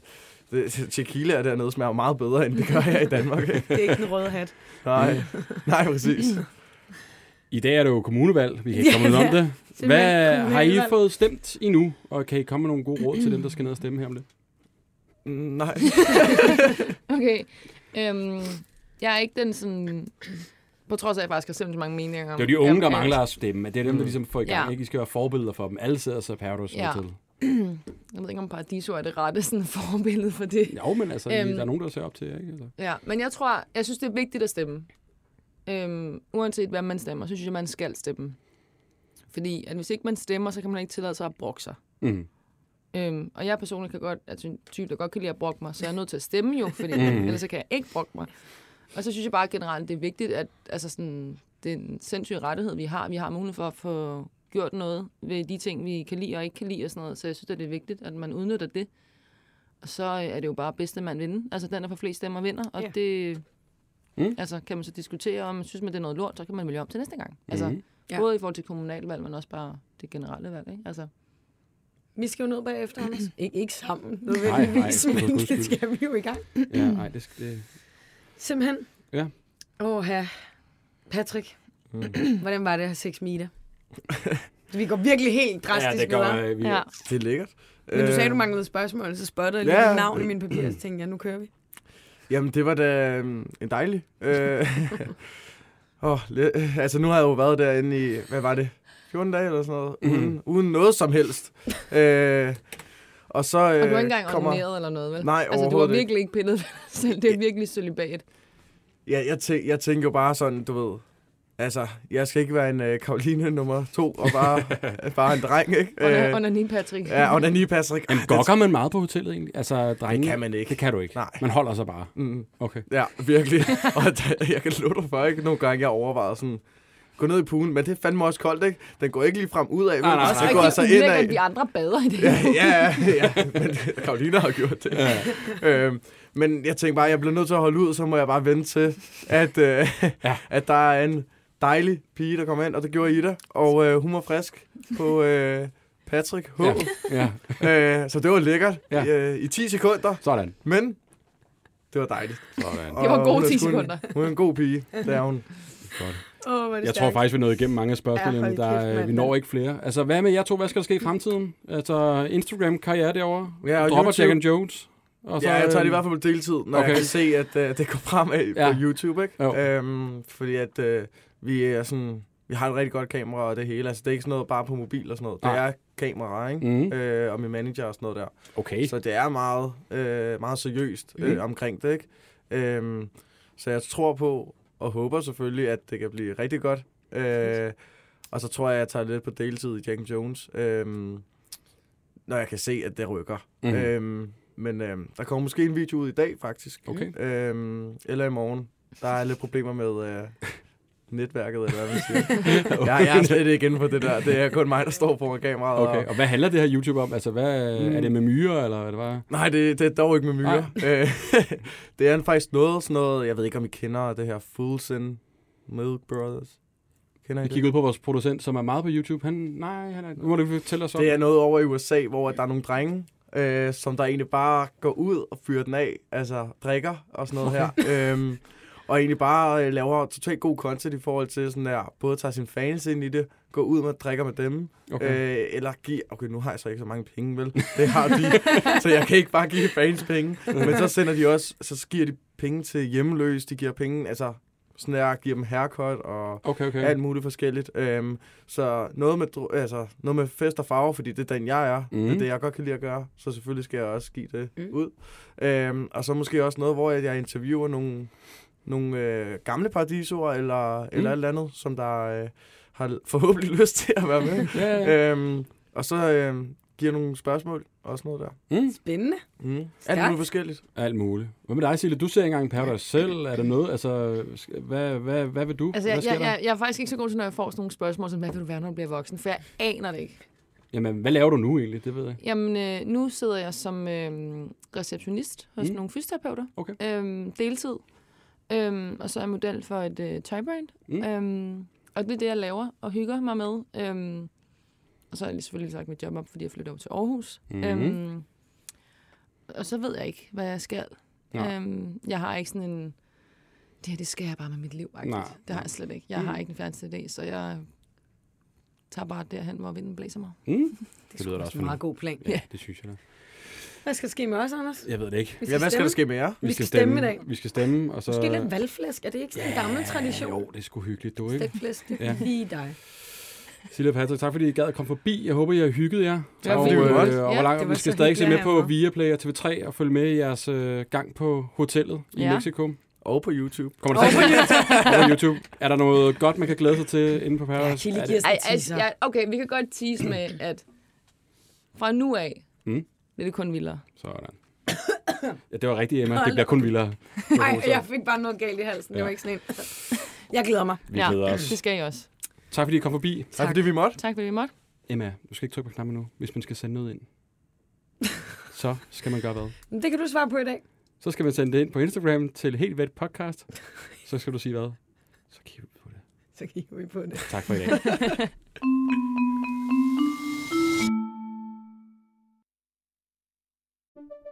det, tequila dernede smager meget bedre, end det gør her i Danmark. Ikke? Det er ikke den røde hat. Nej, nej, præcis. [clears throat] I dag er det jo kommunevalg. Vi kan ikke komme ud om det. Hvad har I fået stemt endnu? Og kan I komme med nogle gode råd til dem, der skal ned og stemme her om lidt? Mm, Nej. [laughs] Okay. Øhm, jeg er ikke den sådan... På trods af, at jeg faktisk har simpelthen så mange meninger om... Det er jo de unge, der mangler at stemme. Det er dem, der ligesom får i gang. Ja. Ikke? I skal være forbilleder for dem. Alle sidder så Paradise Ja. Hotel. [clears throat] Jeg ved ikke, om Paradiso er det rette sådan, [laughs] forbillede for det. Jo, men altså, Øhm. der er nogen, der ser op til jer, ikke? Altså. Ja, men jeg tror, jeg synes, det er vigtigt at stemme. Øhm, uanset hvad man stemmer, så synes jeg, man skal stemme. Fordi at hvis ikke man stemmer, så kan man ikke tillade sig at brokke sig. Mm. Øhm, og jeg personligt kan godt, altså en type, der godt kan lide at brokke mig, så jeg er nødt til at stemme jo, fordi Mhm. [laughs] ellers så kan jeg ikke brokke mig. Og så synes jeg bare generelt, det er vigtigt, at altså sådan, det er en sindssyg rettighed, vi har. Vi har mulighed for at få gjort noget ved de ting, vi kan lide og ikke kan lide og sådan noget. Så jeg synes, at det er vigtigt, at man udnytter det. Og så øh, er det jo bare bedste mand vinde. Altså den, der får flest stemmer, vinder. Og Ja. det Mm. altså, kan man så diskutere, om man synes, man det er noget lort, så kan man vælge om til næste gang. Altså. Ja. både i forhold til kommunalvalg, men også bare det generelle valg. Ikke? Altså, Vi skal jo ned bagefter, Anders. [clears throat] Ik- ikke sammen, nej, nødvendigvis, for men guds det skal vi jo i gang. Ja, nej, det skal... Det... Simpelthen. Ja. Åh, her. Patrick, Mm. [clears throat] hvordan var det at have sex med Ida? [laughs] vi går virkelig helt drastisk ja, det går, øh, vi, ja. Det er lækkert. Men du sagde, Øh, du manglede spørgsmål, så spottede jeg Ja. lige dit navn i mine papirer, så tænkte jeg, nu kører vi. [clears throat] Jamen, det var da øhm, en dejlig. Øh, [laughs] oh, altså, nu har jeg jo været derinde i, hvad var det, 14 dage eller sådan noget, Mhm. uden, uden noget som helst. Øh, og så øh, Og du har ikke engang kommer... ordineret eller noget, vel? Nej, Altså, du har virkelig ikke pillet selv. Det er virkelig celibat. Ja, jeg, tæ- jeg tænker jo bare sådan, du ved, altså, jeg skal ikke være en øh, Karoline nummer to, og bare, [laughs] bare en dreng, ikke? Under, under ni Patrick. ja, og den lige passer ikke. Jamen, Ah, gokker man meget på hotellet egentlig? Altså, drenge, Det kan man ikke. Det kan du ikke. Nej. Man holder sig bare. Mm, Okay. ja, virkelig. og der, jeg kan love dig for, ikke nogle gange, jeg overvejede sådan, gå ned i poolen, men det er fandme også koldt, ikke? Den går ikke lige frem ud af, Nej, nej, nej. den går altså ind af. de andre bader i det. ja, ja, ja, men [laughs] Karolina har gjort det. Ja. Øhm, men jeg tænkte bare, jeg bliver nødt til at holde ud, så må jeg bare vente til, at, øh, ja. at der er en dejlig pige, der kommer ind, og det gjorde Ida, og øh, hun var frisk på øh, Patrick H. Ja, ja. [laughs] Øh, så det var lækkert Ja. ja. øh, i 10 sekunder, Sådan. men det var dejligt. Sådan. Det var gode hun er 10 sgu en- sekunder. Hun er en god pige, det er hun. Åh, hvor er det Jeg tror stærkt. faktisk, vi nåede igennem mange af spørgsmålene. Ja, der, kæft, er- vi når ikke flere. Altså, hvad med jer to? Hvad skal der ske i fremtiden? Altså, Instagram-karriere derovre? Ja, og Dropper YouTube. Jack and Jones? Og Ja, jeg tager det i øhm, hvert fald på deltid, når okay. Okay. jeg kan se, at uh, det går fremad Ja. på YouTube, ikke? Jo. Øhm, fordi at uh, vi er sådan... Vi har et rigtig godt kamera og det hele. Altså, det er ikke sådan noget bare på mobil og sådan noget. Det Nej. er kamera, ikke? Mhm. Øh, og min manager og sådan noget der. Okay. Så det er meget, øh, meget seriøst øh, Mhm. omkring det, ikke? Øhm, så jeg tror på, og håber selvfølgelig, at det kan blive rigtig godt. Øh, og så tror jeg, at jeg tager lidt på deltid i Jack Jones, øh, når jeg kan se, at det rykker. Mm. Øh, men øh, der kommer måske en video ud i dag, faktisk. Okay. Øh, eller i morgen. Der er lidt problemer med... Øh, netværket, eller hvad man siger. [laughs] jeg, jeg er slet ikke inde på det der. Det er kun mig, der står foran kameraet. Okay, og hvad handler det her YouTube om? Altså, hvad, Mm. er det med myrer, eller hvad det var? Nej, det, det er dog ikke med myrer. Øh, [laughs] det er faktisk noget, sådan noget, jeg ved ikke, om I kender det her Fullsin Milk Brothers. Kender I Vi kigger ud på vores producent, som er meget på YouTube. Han, nej, han er, nu må du fortælle os om Det er noget over i USA, hvor der er nogle drenge, øh, som der egentlig bare går ud og fyrer den af, altså drikker og sådan noget her. Øhm, og egentlig bare øh, laver totalt god content i forhold til sådan der, både tager sine fans ind i det, går ud med drikker med dem, Okay. Øh, eller give... Okay, nu har jeg så ikke så mange penge, vel? Det har de, [laughs] så jeg kan ikke bare give fans penge. Men så sender de også... Så giver de penge til hjemløs, de giver penge... Altså, sådan der, giver dem haircut og Okay, okay. alt muligt forskelligt. Øhm, så noget med, altså, noget med fest og farve, fordi det er den, jeg er. Mm. Det er Mhm. det, jeg godt kan lide at gøre. Så selvfølgelig skal jeg også give det Mm. mm. ud. Øhm, og så måske også noget, hvor jeg interviewer nogle, nogle øh, gamle paradisoer, eller, mm. eller alt andet, som der øh, har forhåbentlig [laughs] lyst til at være med. [laughs] Ja, ja. øhm, og så øh, giver nogle spørgsmål og sådan noget der. Mm. Spændende. Mm. Alt muligt forskelligt. Alt muligt. Hvad med dig, Sille? Du ser ikke engang Paradise selv. Er der noget? Altså, hvad, hvad, hvad vil du? Altså, hvad jeg, sker jeg, jeg, jeg er faktisk ikke så god til, når jeg får sådan nogle spørgsmål, som, hvad vil du være, når du bliver voksen? For jeg aner det ikke. Jamen, hvad laver du nu egentlig? Det ved jeg ikke. Jamen, øh, nu sidder jeg som øh, receptionist hos Mm. nogle fysioterapeuter. Okay. Øhm, deltid. Øhm, og så er jeg model for et øh, tøjbrand. Mm. Mm. Øhm, og det er det, jeg laver og hygger mig med. Øhm, og så har jeg selvfølgelig sagt mit job op, fordi jeg flytter over til Aarhus. Mhm. Øhm, og så ved jeg ikke, hvad jeg skal. Nej. Øhm, jeg har ikke sådan en... Det her, det skal jeg bare med mit liv, Nej. Det har jeg slet ikke. Jeg Mm. har ikke en færdig idé, så jeg tager bare derhen, hvor vinden blæser mig. Mm? [laughs] Det, Det lyder da også en meget god plan. Ja, det synes jeg da. Hvad skal der ske med os, Anders? Jeg ved det ikke. Vi Ja, hvad skal stemme. der ske med jer? Vi skal stemme i dag. Vi skal stemme, og så... Måske lidt valgflæsk. Er det ikke sådan en gammel tradition? Jo, det er sgu hyggeligt, du ikke? Stegt flæsk, det Ja. er lige dig. Silja og Patrick, tak fordi I gad at komme forbi. Jeg håber, I har hygget jer. Det var og, øh, Det var godt. og Ja, hvor langt, vi skal stadig se med på Viaplay og TV3 og følge med i jeres øh, gang på hotellet i Ja. Mexico. Og på YouTube. Kommer der til [laughs] på YouTube. Er der noget godt, man kan glæde sig til inde på Ja, Paradise? Chili Er giver altså, teaser. ja, okay, vi kan godt tease med, at fra nu af, Mm. Bliver det kun vildere. Sådan. Ja, det var rigtigt, Emma. Det bliver kun vildere. Ej, jeg fik bare noget galt i halsen. Det Ja. var ikke sådan en. Jeg glæder mig. Vi glæder os. det skal jeg også. Tak fordi I kom forbi. Tak fordi vi måtte. Tak fordi vi måtte. Emma, du skal ikke trykke på knappen nu, hvis man skal sende noget ind. [laughs] Så skal man gøre hvad? Men Det kan du svare på i dag. Så skal man sende det ind på Instagram til Helt Vet Podcast. Så skal du sige hvad? Så kigger vi på det. Så kigger vi på det. Tak for i dag. [laughs]